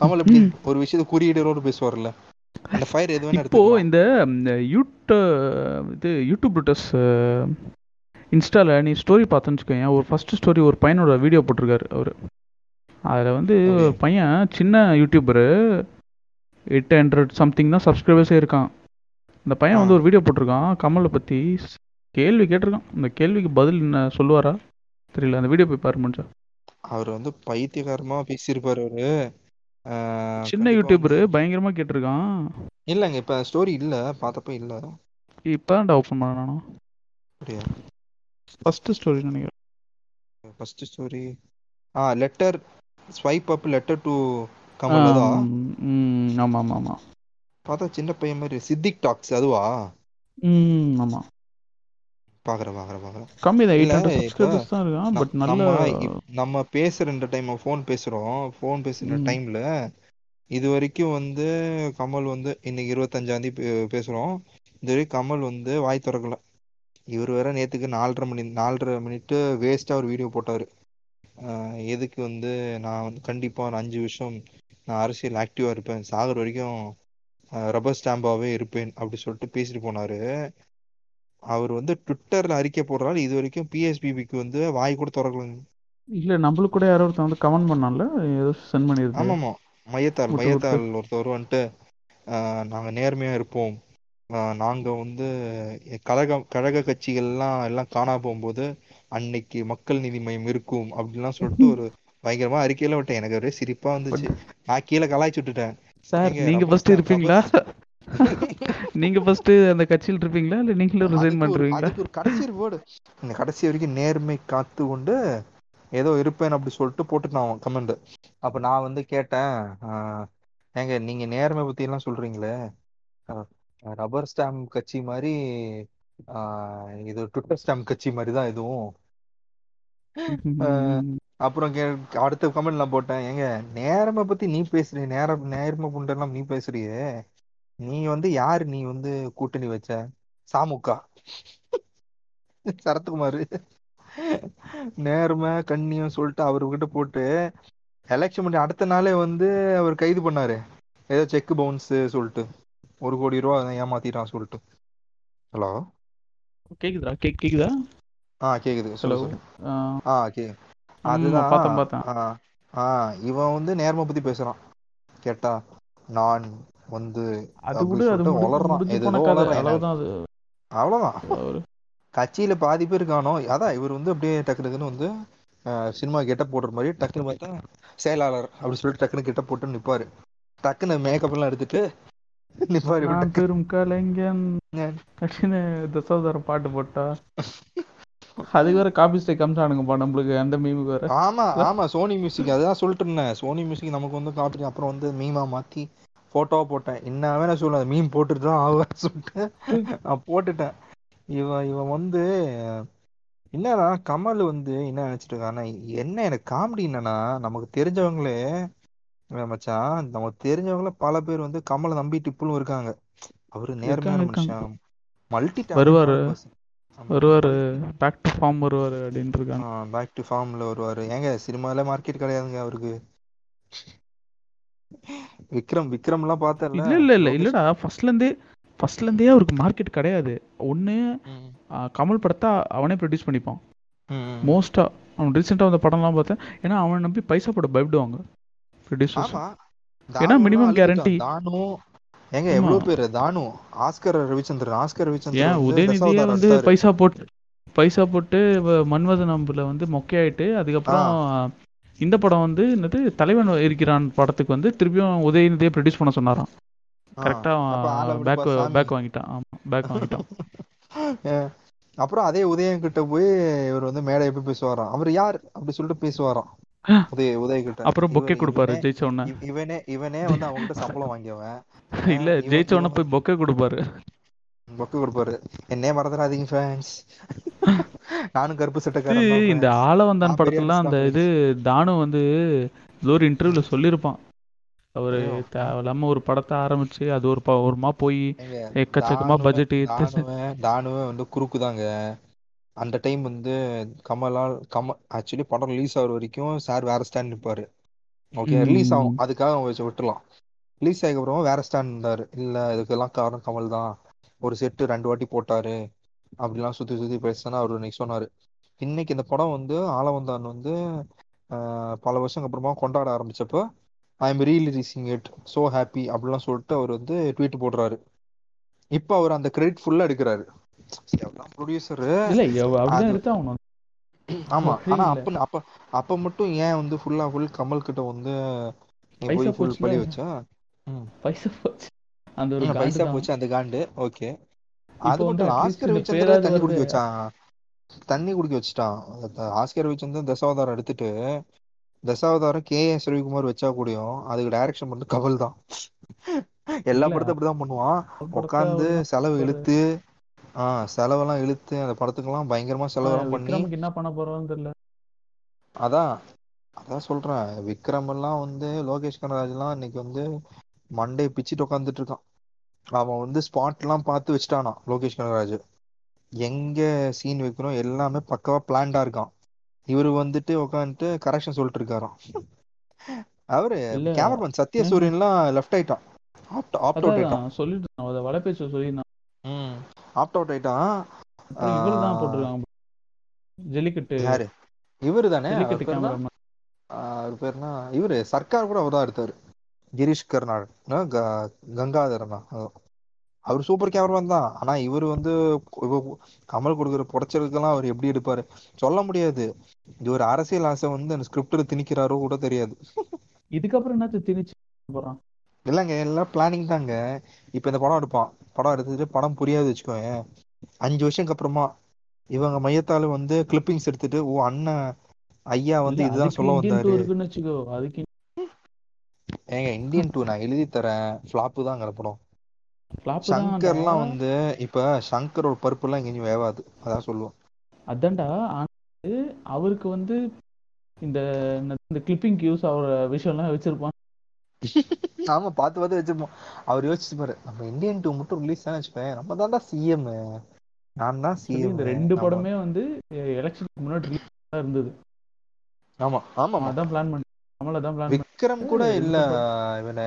கமல் எப்படி? ஒரு விஷயத்த குறியீடுகளோட பேசுவார்ல. அந்த ஃபயர் எது வேணா இப்போ இந்த யூட்ட இது யூடியூப் ரிட்டர்ஸ் இன்ஸ்டால நீ ஸ்டோரி பார்த்தேன்னு வச்சுக்கோயேன். ஒரு ஃபர்ஸ்ட் ஸ்டோரி ஒரு பையனோட வீடியோ போட்டிருக்காரு அவரு. அதில் வந்து. ஒரு பையன் சின்ன யூடியூபரு எயிட் ஹண்ட்ரட் சம்திங் தான் சப்ஸ்கிரைபர்ஸே இருக்கான். இந்த பையன் வந்து. ஒரு வீடியோ போட்டிருக்கான். கமலை பற்றி கேள்வி கேட்டிருக்கான். அந்த கேள்விக்கு பதில் என்ன சொல்லுவாரா? தெரியல. அந்த வீடியோ போய் பாரு முடிஞ்சா அவர் வந்து பைத்தியகாரமா பேசியிருப்பாரு அவரு. சின்ன யூடியூபரு பயங்கரமாக கேட்டிருக்கான். இல்லங்க இப்ப ஸ்டோரி இல்ல பார்த்தப்ப இல்ல. இப்போ தான் ஓப்பன் பண்ண நானும் அப்படியா? ஃபர்ஸ்ட் ஸ்டோரி நினைக்கிறேன். First story ah letter swipe up letter to Kamal தான் ம் ஆமாம் ஆமாம் ஆமாம் பார்த்தா சின்ன பையன் மாதிரி சித்திக் டாக்ஸ் அதுவா? ம் ஆமாம் பாக்குறேன் பாக்குறேன் பாக்குறேன். கம்மி தான் எயிட் இல்ல, ஹண்ட்ரட் இப்ப சப்ஸ்கிரைபர்ஸ் தான் இருக்கான் ந- பட் நல்ல நம்ம பேசுற டைம் ஃபோன் பேசுறோம். ஃபோன் பேசுற. டைம்ல இது வரைக்கும் வந்து கமல் வந்து இன்னைக்கு இருபத்தஞ்சாம் தேதி பேசுறோம். இது வரைக்கும் கமல் வந்து வாய் திறக்கல. இவர் வேற நேத்துக்கு நாலரை மணி நாலரை மினிட் வேஸ்டா ஒரு வீடியோ போட்டாரு. ஆஹ் எதுக்கு வந்து நான் வந்து கண்டிப்பா ஒரு அஞ்சு வருஷம் நான் அரசியல் ஆக்டிவா இருப்பேன். சாகர் வரைக்கும் ரப்பர் ஸ்டாம்பாவே இருப்பேன் அப்படி சொல்லிட்டு பேசிட்டு போனாரு. அவர் வந்து ட்விட்டர்ல அறிக்கை போடுறாரு. இது வரைக்கும் பிஎஸ்பிபிக்கு வந்து வாய் கூட திறக்கலங்க இல்ல நம்மளுக்கு கூட யாரோ ஒருத்தன் வந்து கமெண்ட் பண்ணான்ல. ஏதோ சென்ட் பண்ணியிருக்கு ஆமாமா. மையத்தால் விட்டு. மையத்தால் ஒருத்தவர் வந்துட்டு நாங்க நேர்மையா இருப்போம். நாங்க வந்து கழக கழக கட்சிகள்லாம் எல்லாம் காணா போகும்போது அன்னைக்கு மக்கள் நீதி மையம் இருக்கும் அப்படிலாம் சொல்லிட்டு ஒரு பயங்கரமா அறிக்கையில விட்டேன். எனக்கு ஒரே சிரிப்பா வந்துச்சு. நான் கீழே கலாய்ச்சி விட்டுட்டேன். சார் நீங்க ஃபர்ஸ்ட் இருப்பீங்களா? நீங்க ஃபர்ஸ்ட் அந்த கட்சியில் இருப்பீங்களா? இல்ல நீங்களும் ரிசைன் பண்றீங்களா? அதுக்கு ஒரு கடைசி வேர்டு இந்த கடைசி வரைக்கும் நேர்மை காத்து கொண்டு ஏதோ இருப்பேன் அப்படி சொல்லிட்டு போட்டுட்டான் கமெண்ட் அப்ப நான் வந்து கேட்டேன் ஏங்க நீங்க நேர்மை பத்தி எல்லாம் சொல்றீங்களே? ரப்பர் ஸ்டாம்ப் கட்சி மாதிரி இது ட்விட்டர் ஸ்டாம்ப் கட்சி மாதிரி தான் இதுவும். அப்புறம் கே அடுத்த கமெண்ட் நான் போட்டேன் ஏங்க நேர்மை பத்தி நீ பேசுறிய நேர நேர்மை புண்டெல்லாம் நீ பேசுறியே? நீ வந்து யாரு? நீ வந்து கூட்டணி வச்ச? சாமுக்கா சரத்குமார். நேர்மை கண்ணியம் சொல்லிட்டு அவர்கிட்ட போட்டு எலெக்ஷன் பண்ணி அடுத்த நாளே வந்து அவர் கைது பண்ணாரு. ஏதோ செக் பவுன்ஸ் சொல்லிட்டு. ஒரு கோடி ரூபா ஏமாத்திட்டான் சொல்லிட்டு. ஹலோ கேக்குதா கேக்குதா? ஆ கேக்குது. ஹலோ ஆ. கே அதுதான். பார்த்தேன் பார்த்தேன். ஆ. இவன் வந்து நேர்மை பத்தி பேசுறான். கேட்டா நான் வந்து அது கூட அது வளர்றான். அளவுதான் அது. அவ்வளவுதான். கட்சியில பாதி பேர் காணோம் அதான் இவர் வந்து அப்படியே டக்கு டக்குன்னு வந்து சினிமா கெட்ட போடுற மாதிரி டக்குன்னு பார்த்தா செயலாளர் அப்படி சொல்லிட்டு டக்குன்னு கெட்ட போட்டு நிப்பாரு. டக்குன்னு மேக்கப் எல்லாம் எடுத்துட்டு நிப்பாரு பெரும் கலைஞன். ஞான். அப்படின்னு தசோதரம் பாட்டு போட்டா. அதுக்கு வேற காபி ஸ்டே காமிச்சானுங்கப்பா நம்மளுக்கு அந்த மீமுக்கு வேற. ஆமா ஆமா சோனி மியூசிக் அதுதான் சொல்லிட்டு இருந்தேன். சோனி மியூசிக் நமக்கு வந்து காப்பி அப்புறம் வந்து மீமா மாத்தி போட்டோவா போட்டேன். இன்னமே நான் சொல்ல மீம் போட்டுட்டு தான் ஆவேன்னு சொல்லிட்டு நான் போட்டுட்டேன். இவன் இவன் வந்து என்னன்னா கமல் வந்து என்ன நினைச்சிட்டு இருக்கான்னா என்ன எனக்கு காமெடி என்னன்னா நமக்கு தெரிஞ்சவங்களே மச்சான் நமக்கு தெரிஞ்சவங்களே பல பேர் வந்து கமலை நம்பிட்டு இப்பவும் இருக்காங்க. அவரு நேர்மையான. மனுஷன். மல்டி வருவாரு. வருவாரு. பேக் டு ஃபார்ம் வருவாரு அப்படின்னு இருக்காங்க. பேக் டு ஃபார்ம்ல வருவாரு. ஏங்க சினிமால மார்க்கெட் கிடையாதுங்க அவருக்கு. விக்ரம் விக்ரம்லாம் பார்த்தல இல்ல இல்ல இல்ல. இல்லடா ஃபர்ஸ்ட்ல இருந்தே ஃபர்ஸ்ட்ல இருந்தே அவருக்கு மார்க்கெட் கிடையாது. ஒண்ணு கமல் படத்தை அவனே ப்ரொடியூஸ் பண்ணிப்பான். மோஸ்டா அவன் ரீசெண்டாக வந்த படம்லாம் பார்த்தேன். ஏன்னா அவனை நம்பி பைசா போட பயப்படுவாங்க ப்ரொடியூசர்ஸ் ஏன்னா guarantee. தானு. ஏங்க. எவ்வளவு பேரு? தானு. ஆஸ்கர் ரவிச்சந்திரன். ஆஸ்கர் ரவிச்சந்திரன் ஏன் உதயநிதியே வந்து. பைசா போட்டு பைசா போட்டு மன்மதன் அம்புல வந்து மொக்கையாயிட்டு அதுக்கப்புறம் இந்த படம் வந்து என்னது தலைவன் இருக்கிறான் படத்துக்கு வந்து திருப்பியும் உதயநிதியே ப்ரொடியூஸ் பண்ண சொன்னாராம். கரெக்டா பேக். பேக் வாங்கிட்டான். ஆமா பேக் வாங்கிட்டான். அப்புறம் அதே உதயம் கிட்ட போய் இவர் வந்து மேடை எப்படி பேசுவாராம். அவர் யார்? அப்படி சொல்லிட்டு பேசுவாராம். உதய உதய் கிட்ட. அப்புறம் பொக்கே கொடுப்பாரு ஜெயிச்ச உடனே. இவ- இவனே இவனே வந்து அவங்ககிட்ட சம்பளம் வாங்கியவன். இல்ல ஜெயிச்ச உடனே போய் பொக்கே கொடுப்பாரு. பொக்கு கொடுப்பாரு. என்னே மறந்துடாதீங்க ஃபேன்ஸ் நானும் கருப்பு சட்டைக்காரன் இந்த பெரிய படத்துலாம் அந்த. இது தானு வந்து ஏதோ ஒரு இன்டர்வியூல சொல்லியிருப்பான். அவரு. தேவையில்லாம ஒரு படத்தை ஆரம்பிச்சு அது ஒரு ஒருமா போய் எக்கச்சக்கமா பட்ஜெட் தானுவே வந்து குறுக்கு தாங்க அந்த டைம் வந்து கமலால் கம ஆக்சுவலி படம் ரிலீஸ் ஆகுற வரைக்கும் சார் வேற ஸ்டாண்ட் நிப்பாரு. ஓகே ரிலீஸ் ஆகும். அதுக்காக அவங்க வச்சு விட்டுலாம் ரிலீஸ் ஆகிய அப்புறம் வேற ஸ்டாண்ட் இருந்தாரு. இல்ல இதுக்கெல்லாம் காரணம் கமல் தான் ஒரு செட்டு ரெண்டு வாட்டி போட்டாரு. அப்படிலாம் சுத்தி சுத்தி பேசினா அவர் இன்னைக்கு சொன்னாரு. இன்னைக்கு இந்த படம் வந்து ஆலவந்தான் வந்து பல வருஷம் அப்புறமா கொண்டாட ஆரம்பிச்சப்போ I am releasing it so happy அப்படிலாம் சொல்லிட்டு அவர் வந்து ட்வீட் போடுறாரு. இப்போ அவர் அந்த கிரெடிட் ஃபுல்லா எடுக்கிறாரு. ப்ரொடியூசரு ஆமா. ஆனா. அப்ப அப்ப அப்ப மட்டும் ஏன் வந்து ஃபுல்லா ஃபுல் கமல் கிட்ட வந்து போய் ஃபுல். பழி வச்சா. பைசா போச்சு. அந்த ஒரு பைசா. போச்சு அந்த காண்டு? ஓகே. அது வந்து மட்டும் ஆஸ்கர் பேராது தண்ணி குடிக்க. வச்சான். தண்ணி குடிக்க வச்சுட்டான். ஆஸ்கர் ரவிச்சந்திரன் தசாவதாரம் எடுத்துட்டு தசாவதாரம் கே எஸ் ரவிக்குமார் வச்சா கூடயும் அதுக்கு டைரக்ஷன் பண்ணிட்டு கமல் தான். எல்லா படத்தையும் அப்படிதான் பண்ணுவான். படத்தை உட்காந்து செலவு. இழுத்து ஆஹ் செலவெல்லாம் இழுத்து அந்த படத்துக்கெல்லாம் பயங்கரமா செலவெல்லாம் பண்ணி என்ன பண்ண போறோம்னு தெரியல. அதான் அதான் சொல்றேன். விக்ரம் எல்லாம் வந்து லோகேஷ் கனராஜ் எல்லாம் இன்னைக்கு வந்து மண்டே பிச்சுட்டு உட்காந்துட்டு இருக்கான். அவன் வந்து ஸ்பாட் எல்லாம் பார்த்து வச்சுட்டானா லோகேஷ் கனராஜ் எங்க சீன் வைக்கணும் எல்லாமே பக்காவா பிளான்டா இருக்கான். இவரு வந்துட்டு உட்காந்துட்டு கரெக்ஷன் சொல்லிட்டு இருக்காராம். அவரு. கேமராமேன் சத்ய சூரியன்லாம் லெஃப்ட் ஆயிட்டான். ஆப்ட் ஆப்ட் அவுட் ஆயிட்டான். அதான் சொல்லிட்டு இருந்தான். அதை வலைபேச்சு ம். ஆப்ட் அவுட் ஆயிட்டான். இவரு தான் போட்டிருக்காங்க. ஜல்லிக்கட்டு. யாரு? இவரு தானே? அவர் பேர்னா? இவரு சர்க்கார் கூட அவர் தான் எடுத்தாரு. கிரீஷ் கர்நாட் கங்காதரனா ஆஹ் அவர் சூப்பர் கேமராமேன் தான். ஆனா இவர் வந்து கமல் கொடுக்குற புடைச்சலுக்கெல்லாம் அவர் எப்படி எடுப்பாரு? சொல்ல முடியாது. இவர் அரசியல் ஆசை வந்து அந்த ஸ்கிரிப்ட்ல திணிக்கிறாரோ கூட தெரியாது. இதுக்கப்புறம் என்னத்த திணிச்சு போறான். இல்லைங்க எல்லாம் பிளானிங் தாங்க. இப்ப இந்த படம் எடுப்பான். படம் எடுத்துட்டு படம் புரியாது வச்சுக்கோங்க அஞ்சு வருஷத்துக்கு அப்புறமா இவங்க மையத்தால வந்து கிளிப்பிங்ஸ் எடுத்துட்டு ஓ அண்ணன் ஐயா வந்து இதுதான் சொல்ல வந்தாரு டூ இருக்குன்னு வச்சுக்கோ அதுக்கு ஏங்க இந்தியன் டூ நான் எழுதி தரேன். ஃபிளாப்பு தாங்கிற படம். சங்கர்லாம் தான் வந்து இப்ப சங்கரோட பருப்பு எல்லாம் எங்கேயும் வேவாது. அதான் சொல்லுவோம். அதான்டா அவருக்கு வந்து இந்த இந்த கிளிப்பிங் யூஸ் ஆகிற விஷயம்லாம் வச்சிருப்பான். ஆமா பார்த்து பார்த்து வச்சிருப்போம். அவர் யோசிச்சு பாரு நம்ம இந்தியன் டூ மட்டும் ரிலீஸ் தானே வச்சுப்பேன் நம்ம தான்டா சிஎம் நான் தான் சிஎம் இந்த ரெண்டு படமே வந்து எலெக்ஷனுக்கு முன்னாடி தான் இருந்தது. ஆமா ஆமா அதான் பிளான் பண்ணி விக்ரம் கூட இல்ல. இவன.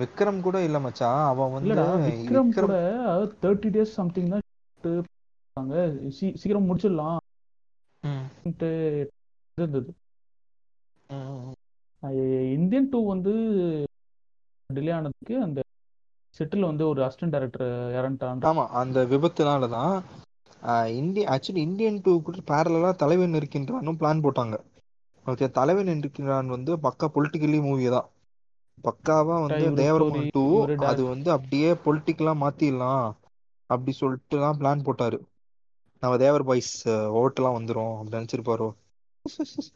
விக்ரம் கூட இல்ல மச்சான். அவன் வந்து விக்ரம் கூட தேர்ட்டி டேஸ் சம்திங் தான் சீக்கிரம் முடிச்சிடலாம். இருந்தது. இந்தியன் டூ வந்து டிலே ஆனதுக்கு அந்த செட்டில் வந்து ஒரு அசிஸ்டன்ட் டைரக்டர் இறந்துட்டான் ஆமா அந்த விபத்துனாலதான் இந்திய ஆக்சுவலி இந்தியன் டூ கூட பேரலா தலைவன் இருக்கின்றானும் பிளான் போட்டாங்க. ஓகே தலைவன் இருக்கின்றான் வந்து பக்கா பொலிட்டிக்கலி மூவி தான். பக்காவா வந்து தேவரமன் டூ. அது வந்து அப்படியே பொலிட்டிக்கலா மாத்திடலாம் அப்படி சொல்லிட்டு தான் பிளான் போட்டாரு. நம்ம தேவர் பாய்ஸ் ஓட்டெல்லாம் வந்துரும் அப்படி நினைச்சிருப்பாரோ?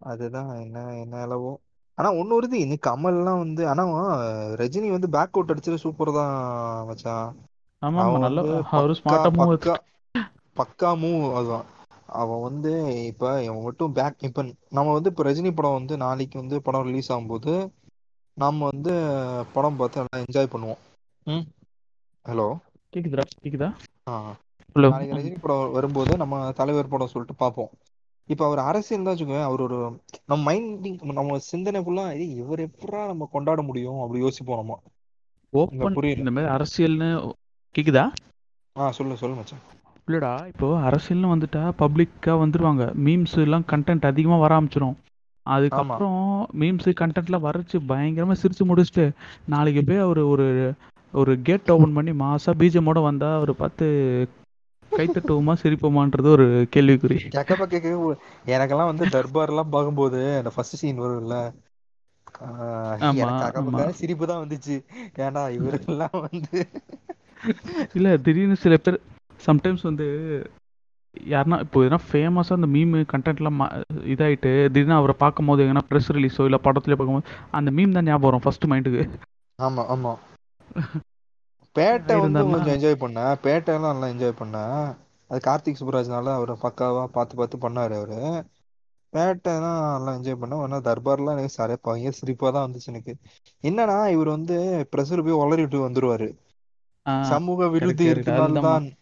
அதுதான் என்ன என்ன அளவோ. ஆனா ஒண்ணு வருது இன்னைக்கு கமல்லாம் வந்து ஆனா ரஜினி வந்து பேக் அவுட் அடிச்சது சூப்பர் தான் மச்சான். ஆமா நல்ல பக்கா மூவ் அதுதான். அவன் வந்து இப்ப இவன் மட்டும் பேக் இப்ப நம்ம வந்து இப்ப ரஜினி படம் வந்து நாளைக்கு வந்து படம் ரிலீஸ் ஆகும்போது நம்ம வந்து படம் பார்த்து நல்லா என்ஜாய் பண்ணுவோம். ம். ஹலோ கேக்குதா கேக்குதா? ஆ. நாளைக்கு ரஜினி படம் வரும்போது நம்ம தலைவர் படம் சொல்லிட்டு பார்ப்போம். இப்ப அவர் அரசியல் தான் வச்சுக்கோங்க அவர் ஒரு நம்ம மைண்டிங் நம்ம சிந்தனை ஃபுல்லா "ஏய், இவர் எப்படா நம்ம கொண்டாட முடியும்? அப்படி யோசிப்போம் நம்ம. ஓப்பன். இந்த மாதிரி அரசியல்னு கேக்குதா? ஆ சொல்லு சொல்லு மச்சான். இல்லடா இப்போ அரசியல்னு வந்துட்டா பப்ளிக்கா வந்துருவாங்க. மீம்ஸ் எல்லாம் கண்டென்ட் அதிகமா வர ஆரம்பிச்சிரும். அதுக்கப்புறம் மீம்ஸ் கண்டென்ட்லாம் வரைச்சு பயங்கரமா சிரிச்சு முடிச்சுட்டு நாளைக்கு போய் அவர் ஒரு ஒரு கேட் ஓபன் பண்ணி மாசா பீஜமோட வந்தா அவர் பார்த்து கைத்தட்டுவோமா சிரிப்போமான்றது ஒரு கேள்விக்குறி. எனக்கெல்லாம் வந்து தர்பார் எல்லாம் பார்க்கும்போது அந்த ஃபர்ஸ்ட் சீன் வரும்ல. சிரிப்பு தான் வந்துச்சு. ஏன்னா இவரெல்லாம் வந்து இல்ல திடீர்னு சில பேர் சம்டைம்ஸ் வந்து யாருன்னா இப்போ எதனா ஃபேமஸாக அந்த மீம் கண்டென்ட்லாம் மா இதாயிட்டு திடீர்னு அவரை பார்க்கும்போது எங்கன்னா ப்ரெஸ் ரிலீஸோ இல்லை படத்துலையோ பார்க்கும்போது அந்த மீம் தான் ஞாபகம் வரும் ஃபர்ஸ்ட் மைண்டுக்கு ஆமா ஆமா. பேட்டை வந்து கொஞ்சம் என்ஜாய் பண்ணேன். பேட்டைலாம் நல்லா என்ஜாய் பண்ணேன். அது கார்த்திக் சுப்ராஜ்னால அவர் பக்காவா பார்த்து பார்த்து பண்ணாரு அவரு. பேட்டைலாம் நல்லா என்ஜாய் பண்ணேன். ஆனால் தர்பார்லாம் எனக்கு சரியா பையன் சிரிப்பா தான் வந்துச்சு எனக்கு. என்னன்னா இவர் வந்து ப்ரெஷர் போய் உளறிட்டு வந்துருவாரு. சமூக விருது இருந்தால்தான் ஆஹ்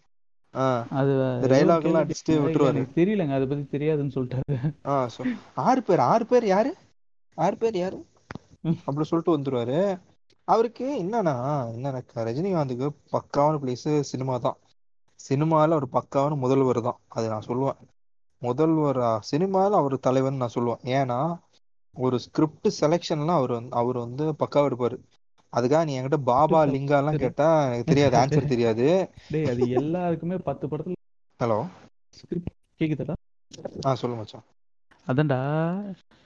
அது டைலாக் எல்லாம் அடிச்சுட்டு விட்டுருவாரு. தெரியலங்க அதை பற்றி தெரியாதுன்னு சொல்லிட்டாரு. so ஆறு பேர் ஆறு பேர் யாரு? ஆறு பேர் யாரு? அப்படி சொல்லிட்டு வந்துருவாரு. அவருக்கு என்னன்னா என்னன்னா ரஜினிகாந்துக்கு பக்காவான பிளேஸ் சினிமா தான். சினிமால ஒரு பக்காவான முதல்வர் தான் அது நான் சொல்லுவேன். முதல்வர் சினிமால அவர் தலைவர்னு நான் சொல்லுவேன். ஏன்னா ஒரு ஸ்கிரிப்ட் செலெக்ஷன்லாம் அவர் வந்து அவர் வந்து பக்காவா இருப்பாரு. அதுக்காக நீ என்கிட்ட பாபா லிங்கா எல்லாம் கேட்டா எனக்கு தெரியாது ஆன்சர் தெரியாது. டேய் அது எல்லாருக்குமே பத்து படத்துல ஹலோ. கேக்குதுடா. ஆ சொல்லு மச்சான். அதான்டா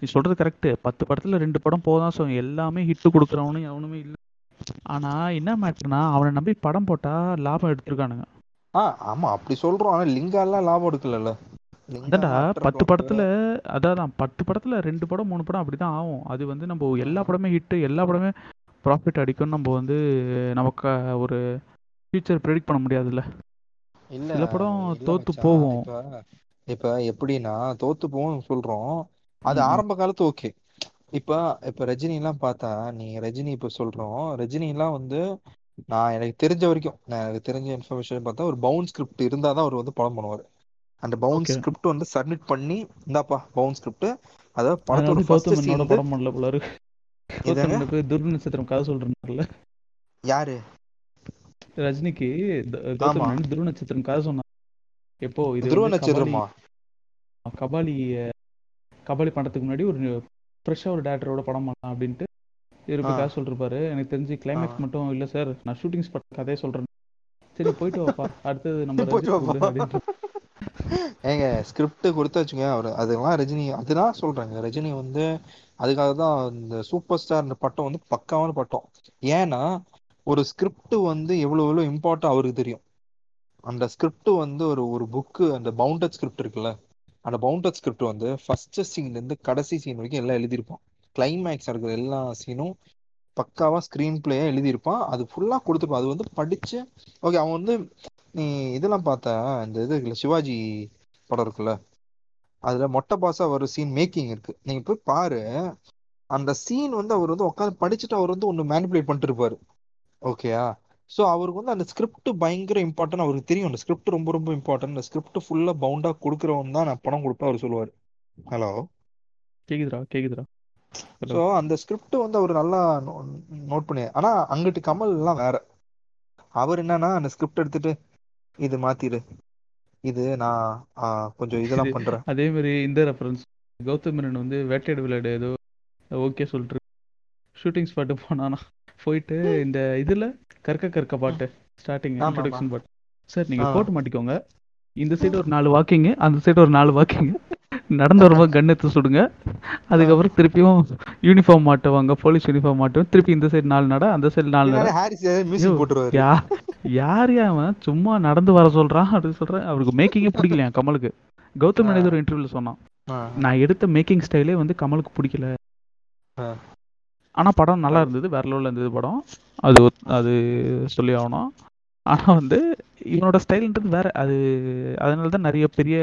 நீ சொல்றது கரெக்ட் பத்து படத்துல ரெண்டு படம் போதான் சொல்லும் எல்லாமே ஹிட் கொடுக்குறவனும் எவனுமே இல்லை. ஆனா என்ன மேட்டர்னா அவனை நம்பி படம் போட்டா லாபம் எடுத்திருக்கானுங்க. ஆ ஆமா அப்படி சொல்றோம். ஆனா லிங்கா எல்லாம் லாபம் எடுக்கல லிங்கா அதான்டா பத்து படத்துல அதான் பத்து படத்துல ரெண்டு படம் மூணு படம் அப்படிதான் ஆகும். அது வந்து நம்ம எல்லா படமே ஹிட் எல்லா படமே ப்ராஃபிட் அடிக்கும்னு நம்ம வந்து நமக்கு ஒரு ஃபியூச்சர் ப்ரெடிக்ட் பண்ண முடியாதுல்ல. இல்ல சில படம் தோத்து போகும். இப்ப எப்படின்னா தோத்து போகும் சொல்றோம். அது. ஆரம்ப காலத்து ஓகே இப்ப இப்ப ரஜினி எல்லாம் பார்த்தா நீ ரஜினி இப்ப சொல்றோம். ரஜினி எல்லாம் வந்து நான் எனக்கு தெரிஞ்ச வரைக்கும் நான் எனக்கு தெரிஞ்ச இன்ஃபர்மேஷன் பார்த்தா ஒரு பவுன் ஸ்கிரிப்ட் இருந்தாதான் அவர் வந்து படம் பண்ணுவாரு. அந்த பவுன் ஸ்கிரிப்ட் வந்து சப்மிட் பண்ணி இந்தாப்பா பவுன் ஸ்கிரிப்ட் அதாவது படத்தோட ஃபர்ஸ்ட் சீன் படம் பண்ணல போல இருக்கு. இதாங்க? கௌதம் என்ன போய் துர் நட்சத்திரம் கதை சொல்றேன்ல யாரு? ரஜினிக்கு துருவ நட்சத்திரம் கதை சொன்னான் எப்போ? இது துருவ நட்சத்திரமா? கபாலி கபாலி படத்துக்கு முன்னாடி ஒரு ஃப்ரெஷ்ஷாக ஒரு டேரக்டரோட படம் பண்ணலாம் அப்படின்ட்டு இவர் போய் கதை சொல்லிருப்பாரு எனக்கு தெரிஞ்சு கிளைமேக்ஸ் மட்டும் இல்லை சார். நான் ஷூட்டிங் ஸ்பாட் கதையை சொல்றேன். சரி போயிட்டு வாப்பா. அடுத்தது நம்ம ஏங்க ஸ்கிரிப்ட் கொடுத்து வச்சுங்க அவர். அதெல்லாம் ரஜினி அதுதான் சொல்றேங்க. ரஜினி வந்து அதுக்காக தான் இந்த சூப்பர் ஸ்டார் பட்டம் வந்து பக்காவான பட்டம். ஏன்னா ஒரு ஸ்கிரிப்ட் வந்து எவ்வளோ எவ்வளோ இம்பார்ட்டன் அவருக்கு தெரியும். அந்த ஸ்கிரிப்ட் வந்து ஒரு ஒரு புக்கு அந்த பவுண்டட் ஸ்கிரிப்ட் இருக்குல்ல அந்த பவுண்டட் ஸ்கிரிப்ட் வந்து ஃபர்ஸ்ட் சீன்லேருந்து கடைசி சீன் வரைக்கும் எல்லாம் எழுதியிருப்பான். கிளைமேக்ஸ் இருக்கிற எல்லா சீனும் பக்காவாக ஸ்க்ரீன் பிளேயாக எழுதியிருப்பான். அது ஃபுல்லாக கொடுத்துருப்பான். அது வந்து படித்து ஓகே அவன் வந்து நீ இதெல்லாம் பார்த்த இந்த இது இருக்குல்ல சிவாஜி படம் இருக்குல்ல அதுல மொட்டை பாசா ஒரு சீன் மேக்கிங் இருக்கு. நீங்க போய் பாரு. அந்த சீன் வந்து அவர் வந்து உட்காந்து படிச்சுட்டு அவர் வந்து ஒன்னு மேனிபுலேட் பண்ணிட்டு இருப்பாரு. ஓகேயா ஸோ அவருக்கு வந்து அந்த ஸ்கிரிப்ட் பயங்கர இம்பார்ட்டன்ட் அவருக்கு தெரியும். அந்த ஸ்கிரிப்ட் ரொம்ப ரொம்ப இம்பார்ட்டன்ட் அந்த ஸ்கிரிப்ட் ஃபுல்லா பவுண்டா கொடுக்குறவன் தான் நான் படம் கொடுப்பேன் அவர் சொல்லுவார். ஹலோ கேக்குதுடா ஹலோ ஸோ அந்த ஸ்கிரிப்ட் வந்து அவர் நல்லா நோட் பண்ணி ஆனா அங்கிட்டு கமல் எல்லாம் வேற. அவர் என்னன்னா அந்த ஸ்கிரிப்ட் எடுத்துட்டு இது மாத்திரு. இது நான் கொஞ்சம் இது இதெல்லாம் பண்றேன். அதே மாதிரி இந்த ரெஃபரன்ஸ் கௌதம் மேனன் வந்து வேட்டையாடு விளையாடு ஏதோ ஓகே சொல்லிட்டு ஷூட்டிங் ஸ்பாட்டு போனானா போயிட்டு இந்த இதுல கற்க கற்க பாட்டு ஸ்டார்டிங் இன்ட்ரோடக்ஷன் பாட்டு. சார் நீங்க போட்டு மாட்டிக்கோங்க. இந்த சைடு ஒரு நாலு வாக்கிங் அந்த சைடு ஒரு நாலு வாக்கிங் நடந்து வரும்போது கன் எடுத்து சுடுங்க. அதுக்கப்புறம் திருப்பியும் யூனிஃபார்ம் மாட்டுவாங்க போலீஸ் யூனிஃபார்ம் மாட்டுவோம் திருப்பி இந்த சைடு நாலு நட அந்த சைடு நாலு நட. யார் அவன் சும்மா நடந்து வர சொல்றான் அப்படின்னு சொல்றேன். அவருக்கு மேக்கிங்கே பிடிக்கலையா கமலுக்கு. கௌதம் மேனன் ஒரு இன்டர்வியூல சொன்னான். நான் எடுத்த மேக்கிங் ஸ்டைலே வந்து கமலுக்கு பிடிக்கல. ஆனா படம் நல்லா இருந்தது வேற லெவலில் இருந்தது படம். அது அது சொல்லி ஆகணும். ஆனா வந்து இவனோட ஸ்டைல்ன்றது வேற. அது அதனால தான் நிறைய பெரிய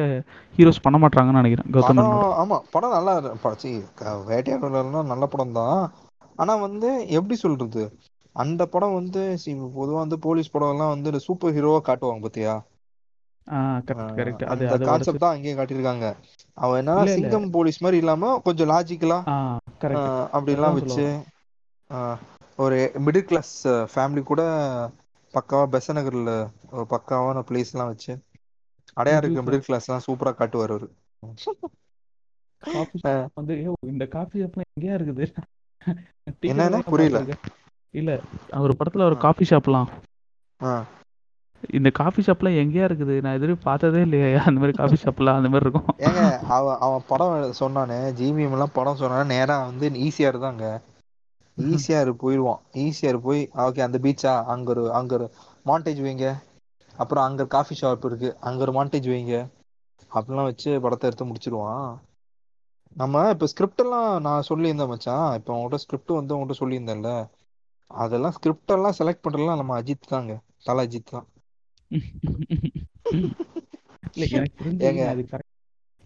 ஹீரோஸ் பண்ண மாட்டாங்கன்னு நினைக்கிறேன் கௌதம் ஆமா படம் நல்லா இரு- ப- சீ, க- வேட்டையாடு விளையாடுனா நல்ல படம் தான். ஆனா வந்து எப்படி சொல்றது? அந்த படம் வந்து சி- பொதுவா வந்து போலீஸ் படம் எல்லாம் வந்து சூப்பர் ஹீரோவா காட்டுவாங்க பாத்தியா? ஆ கரெக்ட் ஆஹ் கரெக்ட் அது அந்த கான்செப்ட் தான் அங்கேயும் காட்டியிருக்காங்க. அவன் என்னன்னா சிங்கம் போலீஸ் மாதிரி இல்லாம கொஞ்சம் லாஜிக்கலா அப்படிலாம் வச்சு ஒரு மிடில் கிளாஸ் ஃபேமிலி கூட பக்காவா பெசநகர்ல ஒரு பக்காவான பிளேஸ்லாம் வச்சு அடையாறு ரிவ்யூ இருக்க மிடில் கிளாஸ்லாம் சூப்பரா காட்டுவார் அவரு. வந்து இந்த காஃபி ஷாப்லாம் எங்கேயா இருக்குது? என்னன்னா புரியல. இல்ல அவர் படத்துல ஒரு ஆ. காஃபி ஷாப்லாம் இந்த காஃபி ஷாப்லாம் எங்கேயா இருக்குது? நான் எதுவும் பார்த்ததே இல்லையே அந்த மாதிரி காஃபி ஷாப்லாம் அந்த மாதிரி இருக்கும். ஏங்க அவன் அவன் படம் சொன்னானே ஜிவிஎம் எல்லாம் படம் சொன்னானே நேரா வந்து ஈஸியார் தாங்க ஈஸியார் போயிடுவான் ஈஸியார் போய் ஓகே அந்த பீச்சா அங்க ஒரு அங்க ஒரு மாண்டேஜ் வைங்க. அப்புறம் அங்க காஃபி ஷாப் இருக்கு. அங்க ஒரு மாண்டேஜ் வைங்க. அப்டிலாம் வச்சு படத்த எடுத்து முடிச்சிருவான். நம்ம இப்ப ஸ்கிரிப்ட் எல்லாம் நான் சொல்லியிருந்தேன் மச்சான். இப்ப உங்ககிட்ட ஸ்கிரிப்ட் வந்து உங்ககிட்ட சொல்லியிருந்தேன்ல. அதெல்லாம் ஸ்கிரிப்ட் எல்லாம் செலக்ட் பண்றதுலாம் நம்ம அஜித் தாங்க. தல அஜித் தான். ஏங்க. நான் இது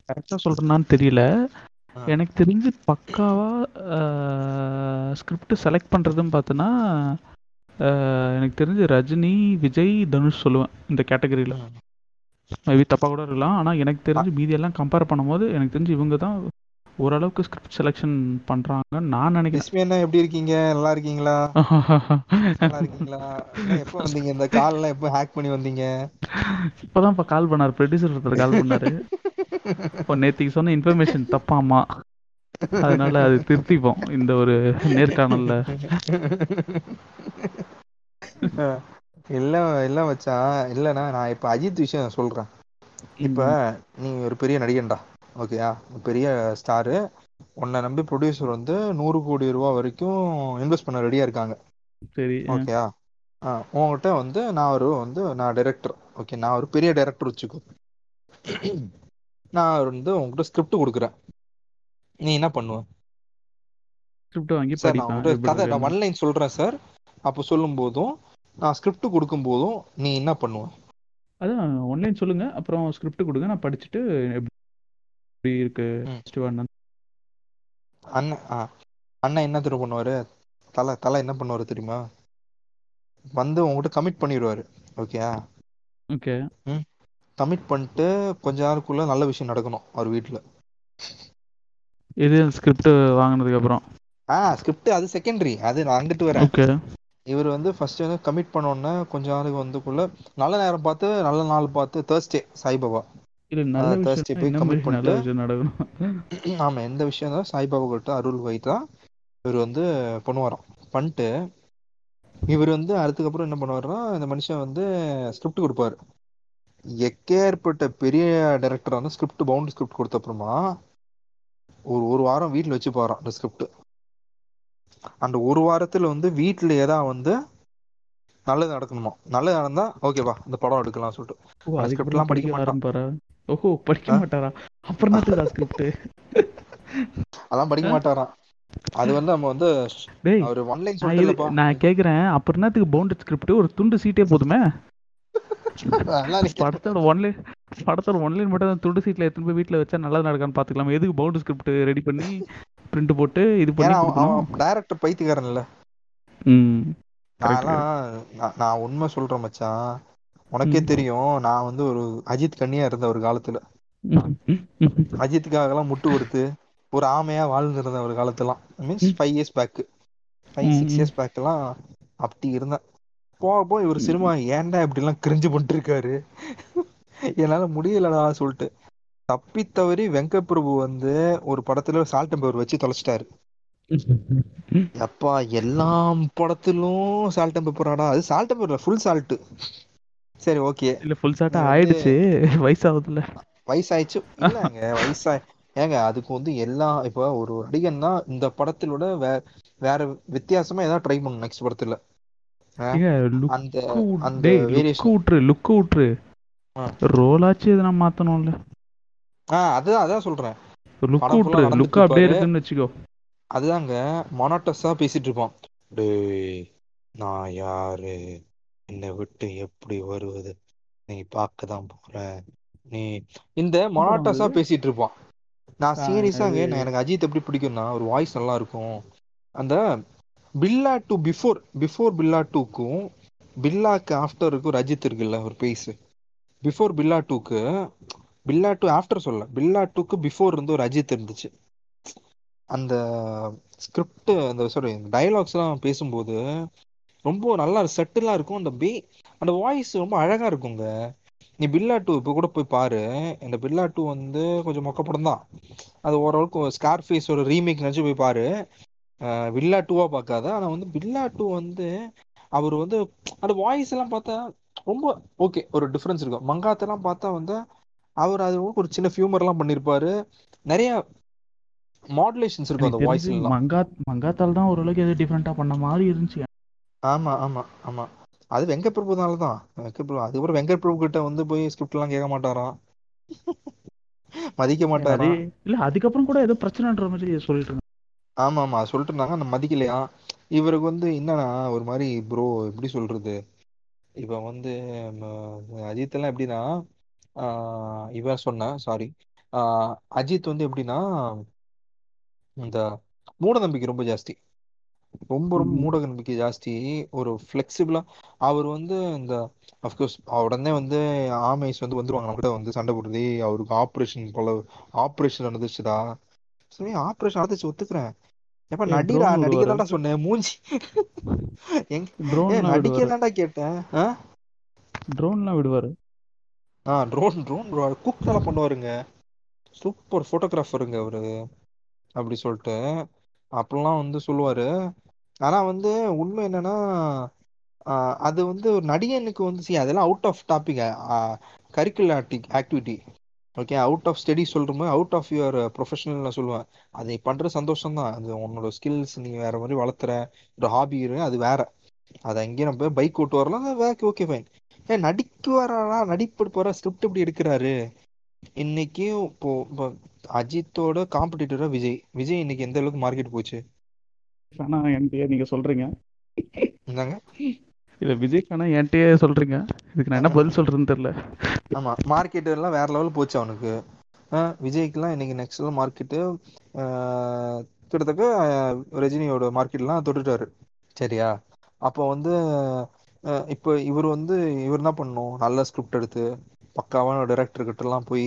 கரெக்டா சொல்றேனான்னு தெரியல. எனக்கு தெரிஞ்சு பக்காவா ஸ்கிரிப்ட் செலக்ட் பண்றதுன்னு பார்த்தோன்னா எனக்கு தெரிஞ்சு ரஜினி விஜய் தனுஷ் சொல்லுவேன் இந்த கேட்டகரியில். மேபி தப்பாக கூட இருக்கலாம் ஆனால் எனக்கு தெரிஞ்சு மீதி எல்லாம் கம்பேர் பண்ணும்போது எனக்கு தெரிஞ்சு இவங்க தான் ஓரளவுக்கு ஸ்கிரிப்ட் செலெக்ஷன் பண்ணுறாங்கன்னு நான் நினைக்கிறேன். எப்படி இருக்கீங்க? நல்லா இருக்கீங்களா? நல்லா இருக்கீங்களா? எப்போ வந்தீங்க? இந்த கால் எல்லாம் எப்போ ஹேக் பண்ணி வந்தீங்க? இப்போதான் இப்போ கால் பண்ணார் ப்ரொடியூசர் ஒருத்தர் கால் பண்ணாரு. இப்போ நேத்திக்கு சொன்ன இன்ஃபர்மேஷன் தப்பாமா அதனால அது திருத்திப்போம் இந்த ஒரு நேர்காணல்ல. இல்ல இல்ல மச்சான் இல்லண்ணா நான் இப்ப அஜித் விஷயம் சொல்றேன். இப்ப நீ ஒரு பெரிய நடிகன்டா ஓகேயா? பெரிய ஸ்டாரு உன்னை நம்பி ப்ரொடியூசர் வந்து நூறு கோடி ரூபா வரைக்கும் இன்வெஸ்ட் பண்ண ரெடியா இருக்காங்க. சரி ஓகேயா? உங்ககிட்ட வந்து நான் ஒரு வந்து நான் டைரக்டர் ஓகே நான் ஒரு பெரிய டைரக்டர் வச்சுக்கோ. நான் வந்து உங்ககிட்ட ஸ்கிரிப்ட் கொடுக்குறேன். நீ என்ன பண்ணுவ? ஸ்கிரிப்ட் வாங்கி சார் நான் உங்ககிட்ட கதை நான் ஒன் லைன் சொல்றேன் சார். அப்போ சொல்லும் போதும் நான் ஸ்கிரிப்ட் கொடுக்கும் போதும் நீ என்ன பண்ணுவ? அதான் ஆன்லைன் சொல்லுங்க. அப்புறம் ஸ்கிரிப்ட் கொடுங்க. நான் படிச்சுட்டு எப்படி இருக்கு? அண்ணன் என்ன தெரியும் பண்ணுவாரு? தலை தலை என்ன பண்ணுவாரு தெரியுமா? வந்து உங்ககிட்ட கமிட் பண்ணிடுவாரு. ஓகேயா ஓகே கமிட் பண்ணிட்டு கொஞ்ச நாளுக்குள்ள நல்ல விஷயம் நடக்கணும் அவர் வீட்டுல இது ஸ்கிரிப்ட் வாங்கினதுக்கு அப்புறம். ஆ ஸ்கிரிப்ட் அது செகண்டரி அது நான் அங்கிட்டு வரேன். ஓகே இவர் வந்து ஃபர்ஸ்ட் வந்து கமிட் பண்ணோன்னே கொஞ்ச நாளுக்கு வந்துக்குள்ள நல்ல நேரம் பார்த்து நல்ல நாள் பார்த்து தேர்ஸ்டே சாய்பாபா. விஷயம். போய் நல்ல பண்ணிட்டு- ஆமா எந்த விஷயம் தான் சாய்பாபா கிட்ட அருள் வைத்தா இவர் வந்து பண்ணுவாராம். பண்ணிட்டு இவர் வந்து அதுக்கப்புறம் என்ன பண்ணுவாருன்னா இந்த மனுஷன் வந்து ஸ்கிரிப்ட் கொடுப்பாரு. எக்கேற்பட்ட பெரிய டைரக்டர் வந்து ஸ்கிரிப்ட் பவுண்ட் ஸ்கிரிப்ட் கொடுத்த அப்புறமா ஒரு ஒரு வாரம் வீட்டில் வச்சு போறான் அந்த ஸ்கிரிப்ட் அந்த ஒரு வாரத்துல வந்து வீட்டுல ஏதா வந்து நல்லது நடக்கணுமா? நல்லது நடந்தா ஓகேவா இந்த படம் எடுக்கலாம் சொல்லிட்டு. அந்த அதுக்கப்புறம் படிக்க மாட்டான். ஓஹோ படிக்க? மாட்டாரா? அப்புறம் தான் ஸ்கிரிப்ட் அதெல்லாம் படிக்க மாட்டாராம். அது வந்து நம்ம வந்து அவர் ஒன்லைன் நான் கேக்குறேன். அப்புறம் என்னத்துக்கு பவுண்டட் ஸ்கிரிப்ட் ஒரு துண்டு சீட்டே போதுமே? படத்தோட ஒன்லைன் படத்தோட ஒன்லைன் மட்டும் துண்டு சீட்ல எடுத்துன்னு போய் வீட்ல வச்சா நல்லது நடக்கான்னு பாத்துக்கலாம் எதுக்கு பவுண்ட் ஸ்கிரிப்ட் ரெடி பண்ணி பிரிண்ட் போட்டு இது பண்ணி டைரக்டர் பைத்தியக்காரன் இல்ல ம். நான் நான் உண்மை சொல்றேன் மச்சான். உனக்கே. தெரியும் நான் வந்து ஒரு அஜித் கண்ணியா இருந்த ஒரு காலத்துல. அஜித்துக்காக எல்லாம் முட்டு கொடுத்து ஒரு ஆமையா வாழ்ந்துருந்த ஒரு காலத்துலாம் means five years back five six. Years பேக்லாம் அப்படி இருந்தேன். போக போக இவர் சினிமா ஏன்டா இப்படி எல்லாம் கிரிஞ்சு பண்ணிட்டு இருக்காரு என்னால முடியலடா சொல்லிட்டு. தப்பி தவறி வெங்கட் பிரபு வந்து ஒரு படத்துல சால்ட் பேப்பர் வச்சு தொலைச்சிட்டாரு. அப்பா எல்லா படத்திலும் சால்ட் பேப்பராடா அது சால்ட் பேப்பர் ஃபுல் சால்ட் சரி ஓகே இல்ல ஃபுல் வந்து- ஆயிடுச்சு. வயசாகுதுல்ல. வயசாயிடுச்சு இல்லங்க வயசா ஏங்க அதுக்கு வந்து எல்லா இப்போ ஒரு நடிகன் தான் இந்த படத்திலோட வே வேற வித்தியாசமா ஏதாவது ட்ரை பண்ணணும் நெக்ஸ்ட் படத்துல. லுக் விட்டுரு லுக் விட்டுரு ஆ. ரோலாச்சு எதனா மாத்தணும்ல? அதுதான் அதான் சொல்றேன். லுக் படம் full-ஆ விட்டுரு நடந்துட்டு லுக் அப்படியே இருப்பாரு. இருக்குன்னு வச்சுக்கோ. அதுதாங்க மொனாட்டஸா பேசிட்டு இருப்பான். டேய் நான் யாரு? என்னை விட்டு எப்படி வருவது? நீ பார்க்க தான் போற. நீ இந்த மொனாட்டஸா பேசிட்டு இருப்பான். நான் சீரியஸாங்க எனக்கு அஜித் எப்படி பிடிக்கும்னா ஒரு வாய்ஸ் நல்லா இருக்கும். அந்த Billa two before before Billa டூக்கும் பில்லாக்கு ஆஃப்டருக்கும் ரஜித் இருக்குல்ல ஒரு பேஸ். பிஃபோர் பில்லா டூக்கு பில்லா டூ ஆஃப்டர் சொல்ல பில்லா டூக்கு பிஃபோர் இருந்து ஒரு அஜித் இருந்துச்சு. அந்த ஸ்கிரிப்ட் அந்த சாரி டயலாக்ஸ்லாம் பேசும்போது ரொம்ப நல்லா செட்டிலாக இருக்கும். அந்த பே அந்த வாய்ஸ் ரொம்ப அழகா இருக்குங்க. நீ பில்லா டூ இப்போ கூட போய் பாரு. இந்த பில்லா டூ வந்து கொஞ்சம் மொக்க படம் தான். அது ஓரளவுக்கு ஸ்கார் ஃபேஸோட ரீமேக் நினச்சி போய் பாரு. வில்லா டூவா பார்க்காத. ஆனால் வந்து பில்லா டூ வந்து அவர் வந்து அந்த வாய்ஸ் எல்லாம் பார்த்தா ரொம்ப ஓகே ஒரு டிஃப்ரென்ஸ் இருக்கும். மங்காத்தெல்லாம் பார்த்தா வந்து அவர் அது ஒரு சின்ன ஃபியூமர்லாம் பண்ணியிருப்பாரு நிறைய மாடுலேஷன்ஸ் இருக்கும் அந்த வாய்ஸ் தெரிஞ்சு எல்லாம் மங்கா மங்காத்தால் தான் ஓரளவுக்கு எது டிஃப்ரெண்டா பண்ண மாதிரி இருந்துச்சு. ஆமா ஆமா ஆமா. அது வெங்கட் பிரபுனால தான். வெங்கட் பிரபு அதுக்கப்புறம் வெங்கட் பிரபு கிட்ட வந்து போய் ஸ்கிரிப்ட் எல்லாம் கேட்க மாட்டாராம் மதிக்க அதே மாட்டாராம் இல்ல அதுக்கப்புறம் கூட ஏதோ பிரச்சனைன்ற மாதிரி சொல்லிட்டு ஆமா ஆமா சொல்லிட்டு இருந்தாங்க அந்த மதிக்கலையா? இவருக்கு வந்து என்னன்னா ஒரு மாதிரி ப்ரோ எப்படி சொல்றது? இப்ப வந்து அஜித் எல்லாம் எப்படின்னா ஆஹ் இவன் சொன்ன சாரி ஆஹ் அஜித் வந்து எப்படின்னா இந்த மூட நம்பிக்கை ரொம்ப ஜாஸ்தி. ரொம்ப ரொம்ப. மூட நம்பிக்கை ஜாஸ்தி. ஒரு பிளெக்சிபிளா அவர் வந்து இந்த அப்கோர்ஸ் உடனே வந்து ஆமைஸ் வந்து வந்துருவாங்க. நம்ம கிட்ட வந்து சண்டை போடுறது அவருக்கு ஆப்ரேஷன் போல ஆப்ரேஷன் நடந்துச்சுடா சரி ஆப்ரேஷன் நடந்துச்சு ஒத்துக்குறேன். எப்ப நடிடா நடிக்க. தான்டா சொன்னேன் மூஞ்சி. எங்க. நடிக்க தான்டா கேட்டேன். ட்ரோன்லாம் விடுவாரு. ஆ ட்ரோன் ட்ரோன் குக் நல்லா பண்ணுவாருங்க. சூப்பர் போட்டோகிராஃபருங்க அவரு. அப்படி சொல்லிட்டு. அப்பல்லாம் வந்து சொல்லுவாரு. ஆனா வந்து உண்மை என்னன்னா அது வந்து ஒரு நடிகனுக்கு வந்து சி அதெல்லாம் out of topic curricular activity okay out of study சொல்றோமோ அவுட் ஆஃப் யுவர் ப்ரொஃபஷனல் நான் சொல்லுவேன் அதை பண்ற சந்தோஷம் தான் அது உன்னோட ஸ்கில்ஸ் நீ வேற மாதிரி வளர்த்துற. ஒரு ஹாபி அது வேற. அது அங்கேயே நம்ம பைக் ஓட்டு வரலாம். வேக்கு ஓகே ஃபைன் ஏ நடிக்கு வராரா? நடிப்பு போற ஸ்கிரிப்ட் இப்படி எடுக்கிறாரு? இன்னைக்கும் இப்போ அஜித்தோட காம்படிட்டரா விஜய். விஜய் இன்னைக்கு எந்த அளவுக்கு மார்க்கெட் போச்சு? ஆனா என்கிட்டயே நீங்க சொல்றீங்க. இந்தாங்க இல்ல விஜய்க்கானா என்கிட்டயே சொல்றீங்க. இதுக்கு நான் என்ன பதில் சொல்றேன்னு தெரியல. ஆமா மார்க்கெட் எல்லாம் வேற லெவல் போச்சு அவனுக்கு. ஆ விஜய்க்குல்லாம் இன்னைக்கு நெக்ஸ்ட் மார்க்கெட்டு ஆ கிட்டத்தட்ட ரஜினியோட மார்க்கெட் எல்லாம் தொட்டுட்டாரு. சரியா? அப்போ வந்து இப்போ இவர் வந்து இவர் என்ன பண்ணும் நல்ல ஸ்கிரிப்ட் எடுத்து பக்காவான டைரக்டர் கிட்ட எல்லாம் போய்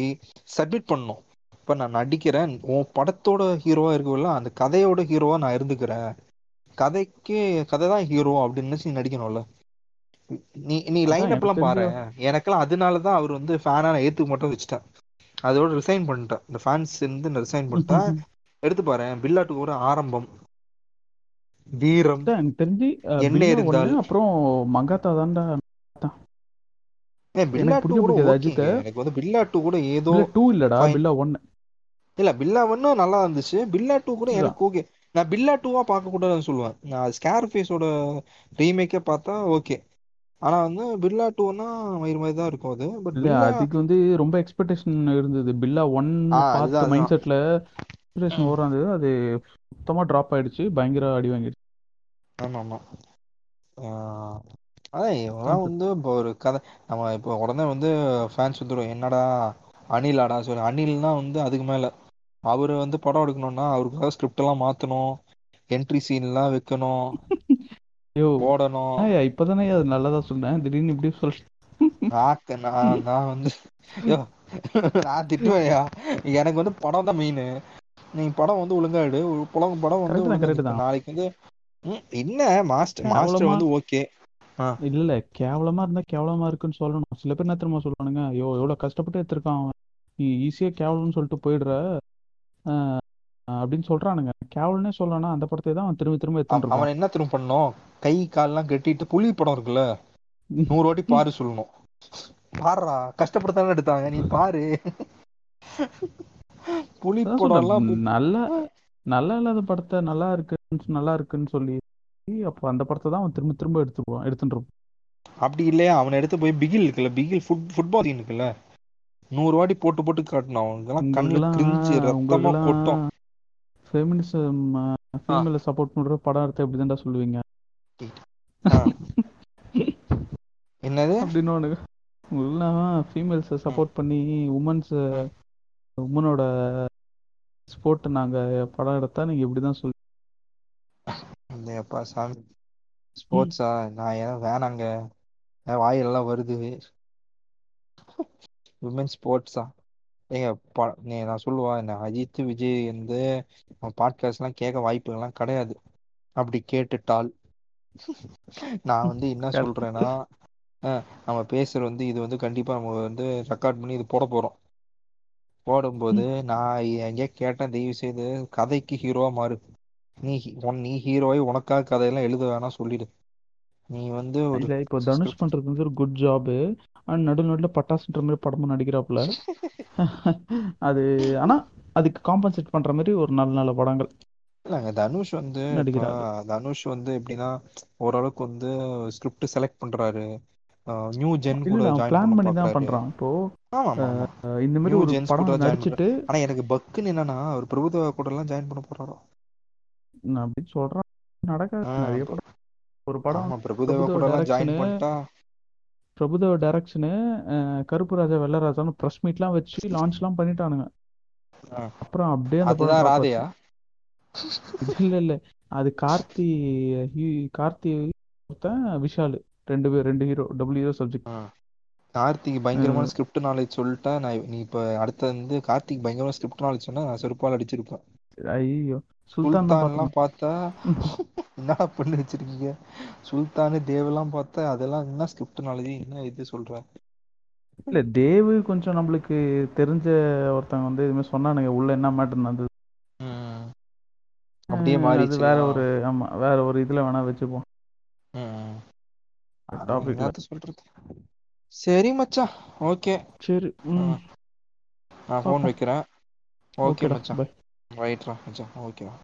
சப்மிட் பண்ணும் இப்ப நான் நடிக்கிறேன். உன் படத்தோட ஹீரோவா இருக்கல அந்த கதையோட ஹீரோவா நான் இருந்துக்கிறேன். கதைக்கு கதை தான் ஹீரோ அப்படின்னு நினைச்சு நீ நடிக்கணும்ல. நீ நீ லைன் அப் எனக்கு எல்லாம் தெரிஞ்ச பாரு எனக்கெல்லாம் அதனாலதான் அவர் வந்து ஃபேனா நான் ஏத்துக்க மட்டும் வச்சுட்டேன் அதோட ரிசைன் பண்ணிட்டேன் இந்த ஃபேன்ஸ் இருந்து ரிசைன் பண்ணிட்டேன் எடுத்து பாரு பில்லாட்டுக்கு ஒரு ஆரம்பம். வீரம். எனக்கு தெரிஞ்சு என்ன இருந்தால். அப்புறம் மங்காத்தா தான்டா எனக்கு வந்து பில்லா டூ கூட ஏதோ டூ இல்லடா பில்லா ஒன்னு இல்ல பில்லா ஒன்னும் நல்லா இருந்துச்சு. பில்லா டூ கூட எனக்கு ஓகே. நான் பில்லா டூவா பார்க்க கூடாதுன்னு சொல்லுவேன். நான் ஸ்கேர் ஃபேஸோட ரீமேக்கே பார்த்தா ஓகே. ஆனா வந்து பில்லா டூனா மயிறு மாதிரி தான் இருக்கும் அது. பட் அதுக்கு வந்து ரொம்ப எக்ஸ்பெக்டேஷன் இருந்தது. பில்லா ஒன் பார்த்து மைண்ட் செட்ல எக்ஸ்பெக்டேஷன் ஓவரா இருந்தது. அது சுத்தமா டிராப் ஆயிடுச்சு. பயங்கர அடி வாங்கிடுச்சு. ஆமா ஆமா அதான் இவங்கல்லாம் அந்த வந்து இப்ப ஒரு கதை. நம்ம இப்ப உடனே வந்து ஃபேன்ஸ் வந்துரும். என்னடா அனிலாடா சாரி அனில்னா வந்து அதுக்கு மேல. அவரு வந்து படம் எடுக்கணும்னா அவருக்காக ஸ்கிரிப்ட் எல்லாம் மாத்தணும். என்ட்ரி சீன் எல்லாம் வைக்கணும். யோ போடணும் என்னய்யா இப்பதானே அது நல்லதா சொன்னேன். திடீர்னு இப்படி சொல் நாக்கு நான் நான் வந்து நான் திட்டுவேன்யா எனக்கு வந்து படம் தான் மெயினு நீ படம் வந்து ஒழுங்கா எடு. புலம் படம் வந்து நாளைக்கு வந்து என்ன? மாஸ்டர் மாஸ்டர் வந்து ஓகே இல்ல இல்ல கேவலமா இருந்தா கேவலமா இருக்குன்னு சொல்லணும். சில பேர் என்ன தெரியுமா சொல்லுவானுங்க? ஐயோ எவ்வளவு கஷ்டப்பட்டு எடுத்திருக்கான் நீ ஈஸியா கேவலம்னு சொல்லிட்டு போயிடுற. அப்படின்னு சொல்றானுங்க. கேவலனே சொல்லனா அந்த படத்தை தான் அவன் திரும்ப திரும்ப எடுத்துட்டு அவன் என்ன திரும்ப பண்ணும் கை கால்லாம் கட்டிட்டு புலி படம் இருக்குல்ல? நூறு வாட்டி பாரு சொல்லணும். பார்றா கஷ்டப்பட்டுதானே எடுத்தாங்க. நீ பாரு. புலி படம்லாம் போய் நல்ல நல்லா இல்லாத படத்தை நல்லா இருக்கு நல்லா இருக்குன்னு சொல்லி அப்போ அந்த படத்தை தான் அவன் திரும்ப திரும்ப எடுத்துக்குவான் எடுத்துட்டு அப்படி இல்லையா? அவனை எடுத்து போய் பிகில் இருக்குல்ல? பிகில் ஃபுட் ஃபுட்பால் இருக்குல்ல? நூறு வாட்டி போட்டு போட்டு காட்டணும் அவனுக்கெல்லாம் கண்ணுல கிரிஞ்சு ரத்தமா கொட்டும். ஃபெமினிசம் ஃபீமேலை சப்போர்ட் பண்ற படம் எடுத்து எப்படி தான்டா சொல்லுவீங்க என்னது? அப்படின்னு உங்களுக்குலாம் ஃபீமேல்ஸை சப்போர்ட் பண்ணி உமன்ஸை உமனோட ஸ்போர்ட் நாங்க படம் எடுத்தா நீங்க இப்படிதான் சொல்லி இல்லையப்பா சாமி. ஸ்போர்ட்ஸா நான் ஏன் வேணாங்க. வாயிலெல்லாம் வருது. விமென் ஸ்போர்ட்ஸா ஏங்க நீ நான் சொல்லுவா என்ன அஜித் விஜய் வந்து பாட்காஸ்ட் எல்லாம் கேட்க வாய்ப்புகள் எல்லாம் கிடையாது. அப்படி கேட்டுட்டால். நான் வந்து என்ன. சொல்றேன்னா ஆஹ் நம்ம பேசுற வந்து இது வந்து கண்டிப்பா நம்ம வந்து ரெக்கார்ட் பண்ணி இது போட போறோம். போடும்போது. நான் எங்கேய கேட்டேன் தயவு செய்து கதைக்கு ஹீரோவா மாறு. நீ நீ ஹீரோய் உனக்காக கதையெல்லாம் எழுத வேணாம் சொல்லிடு. நீ வந்து ஒரு இல்ல இப்போ தனுஷ் பண்றது வந்து ஒரு குட் ஜாப் அண்ட் நடு நடுல பட்டாசுன்ற மாதிரி படமும் நடிக்கிறாப்புல. அது ஆனா அதுக்கு காம்பன்சேட் பண்ற மாதிரி ஒரு நல்ல நல்ல படங்கள். இல்லங்க தனுஷ் வந்து. தனுஷ் வந்து எப்படின்னா ஓரளவுக்கு வந்து ஸ்கிரிப்ட் செலக்ட் பண்றாரு. நியூ ஜென் கூட பிளான் பண்ண தான் பண்றான். இப்போ இந்த மாதிரி ஒரு படம் நடிச்சுட்டு ஆனா எனக்கு பக்குன்னு என்னன்னா அவர் பிரபுதேவா கூட எல்லாம் ஜாயின் பண்ண போறாரோ? நான் அப்படி சொல்றேன். நடக்காது. நிறைய படம் ஒரு படம் பிரபுதேவா கூட எல்லாம் ஜாயின் பண்ணிட்டா பிரபுதேவா டைரக்ஷனு கருப்பு ராஜா வெள்ளராஜான்னு ப்ரெஸ் மீட்லாம் வச்சு லான்ச்லாம் பண்ணிட்டானுங்க. அப்புறம் அப்படியே அந்த ராதையா? இல்ல இல்ல. அது கார்த்தி கார்த்தி ஒருத்தன் விஷால். ரெண்டு பேர் ரெண்டு hero double hero subject. Karthik பயங்கரமான ஸ்கிரிப்ட் நாலேஜ் சொல்லிட்டா நான் நீ இப்ப அடுத்த வந்து கார்த்திக் பயங்கரமான ஸ்கிரிப்ட் நாலேஜ் சொன்னா நான் செருப்பால் அடிச்சிருப்பேன். ஐயோ. சுல்தான்லாம் பார்த்தா என்னடா பண்ணி வச்சிருக்கீங்க? சுல்தானு தேவெல்லாம் பார்த்தா அதெல்லாம் என்ன ஸ்கிரிப்ட் நாலேஜ் என்ன இது சொல்ற? இல்ல தேவு கொஞ்சம் நம்மளுக்கு தெரிஞ்ச ஒருத்தவங்க வந்து இதுமாதிரி சொன்னானுங்க. உள்ள என்ன மேட்டர் நடந்தது. அப்படியே மாறிடுச்சு வேற ஒரு ஆமா வேற ஒரு இதுல வேணா வச்சுப்போம். சொல்றது? சரி மச்சான். ஓகே. சரி நான் ஃபோன் பாப்போம் வைக்கிறேன். ஓகே மச்சான். ரைட்ரா மச்சான் ஓகேவா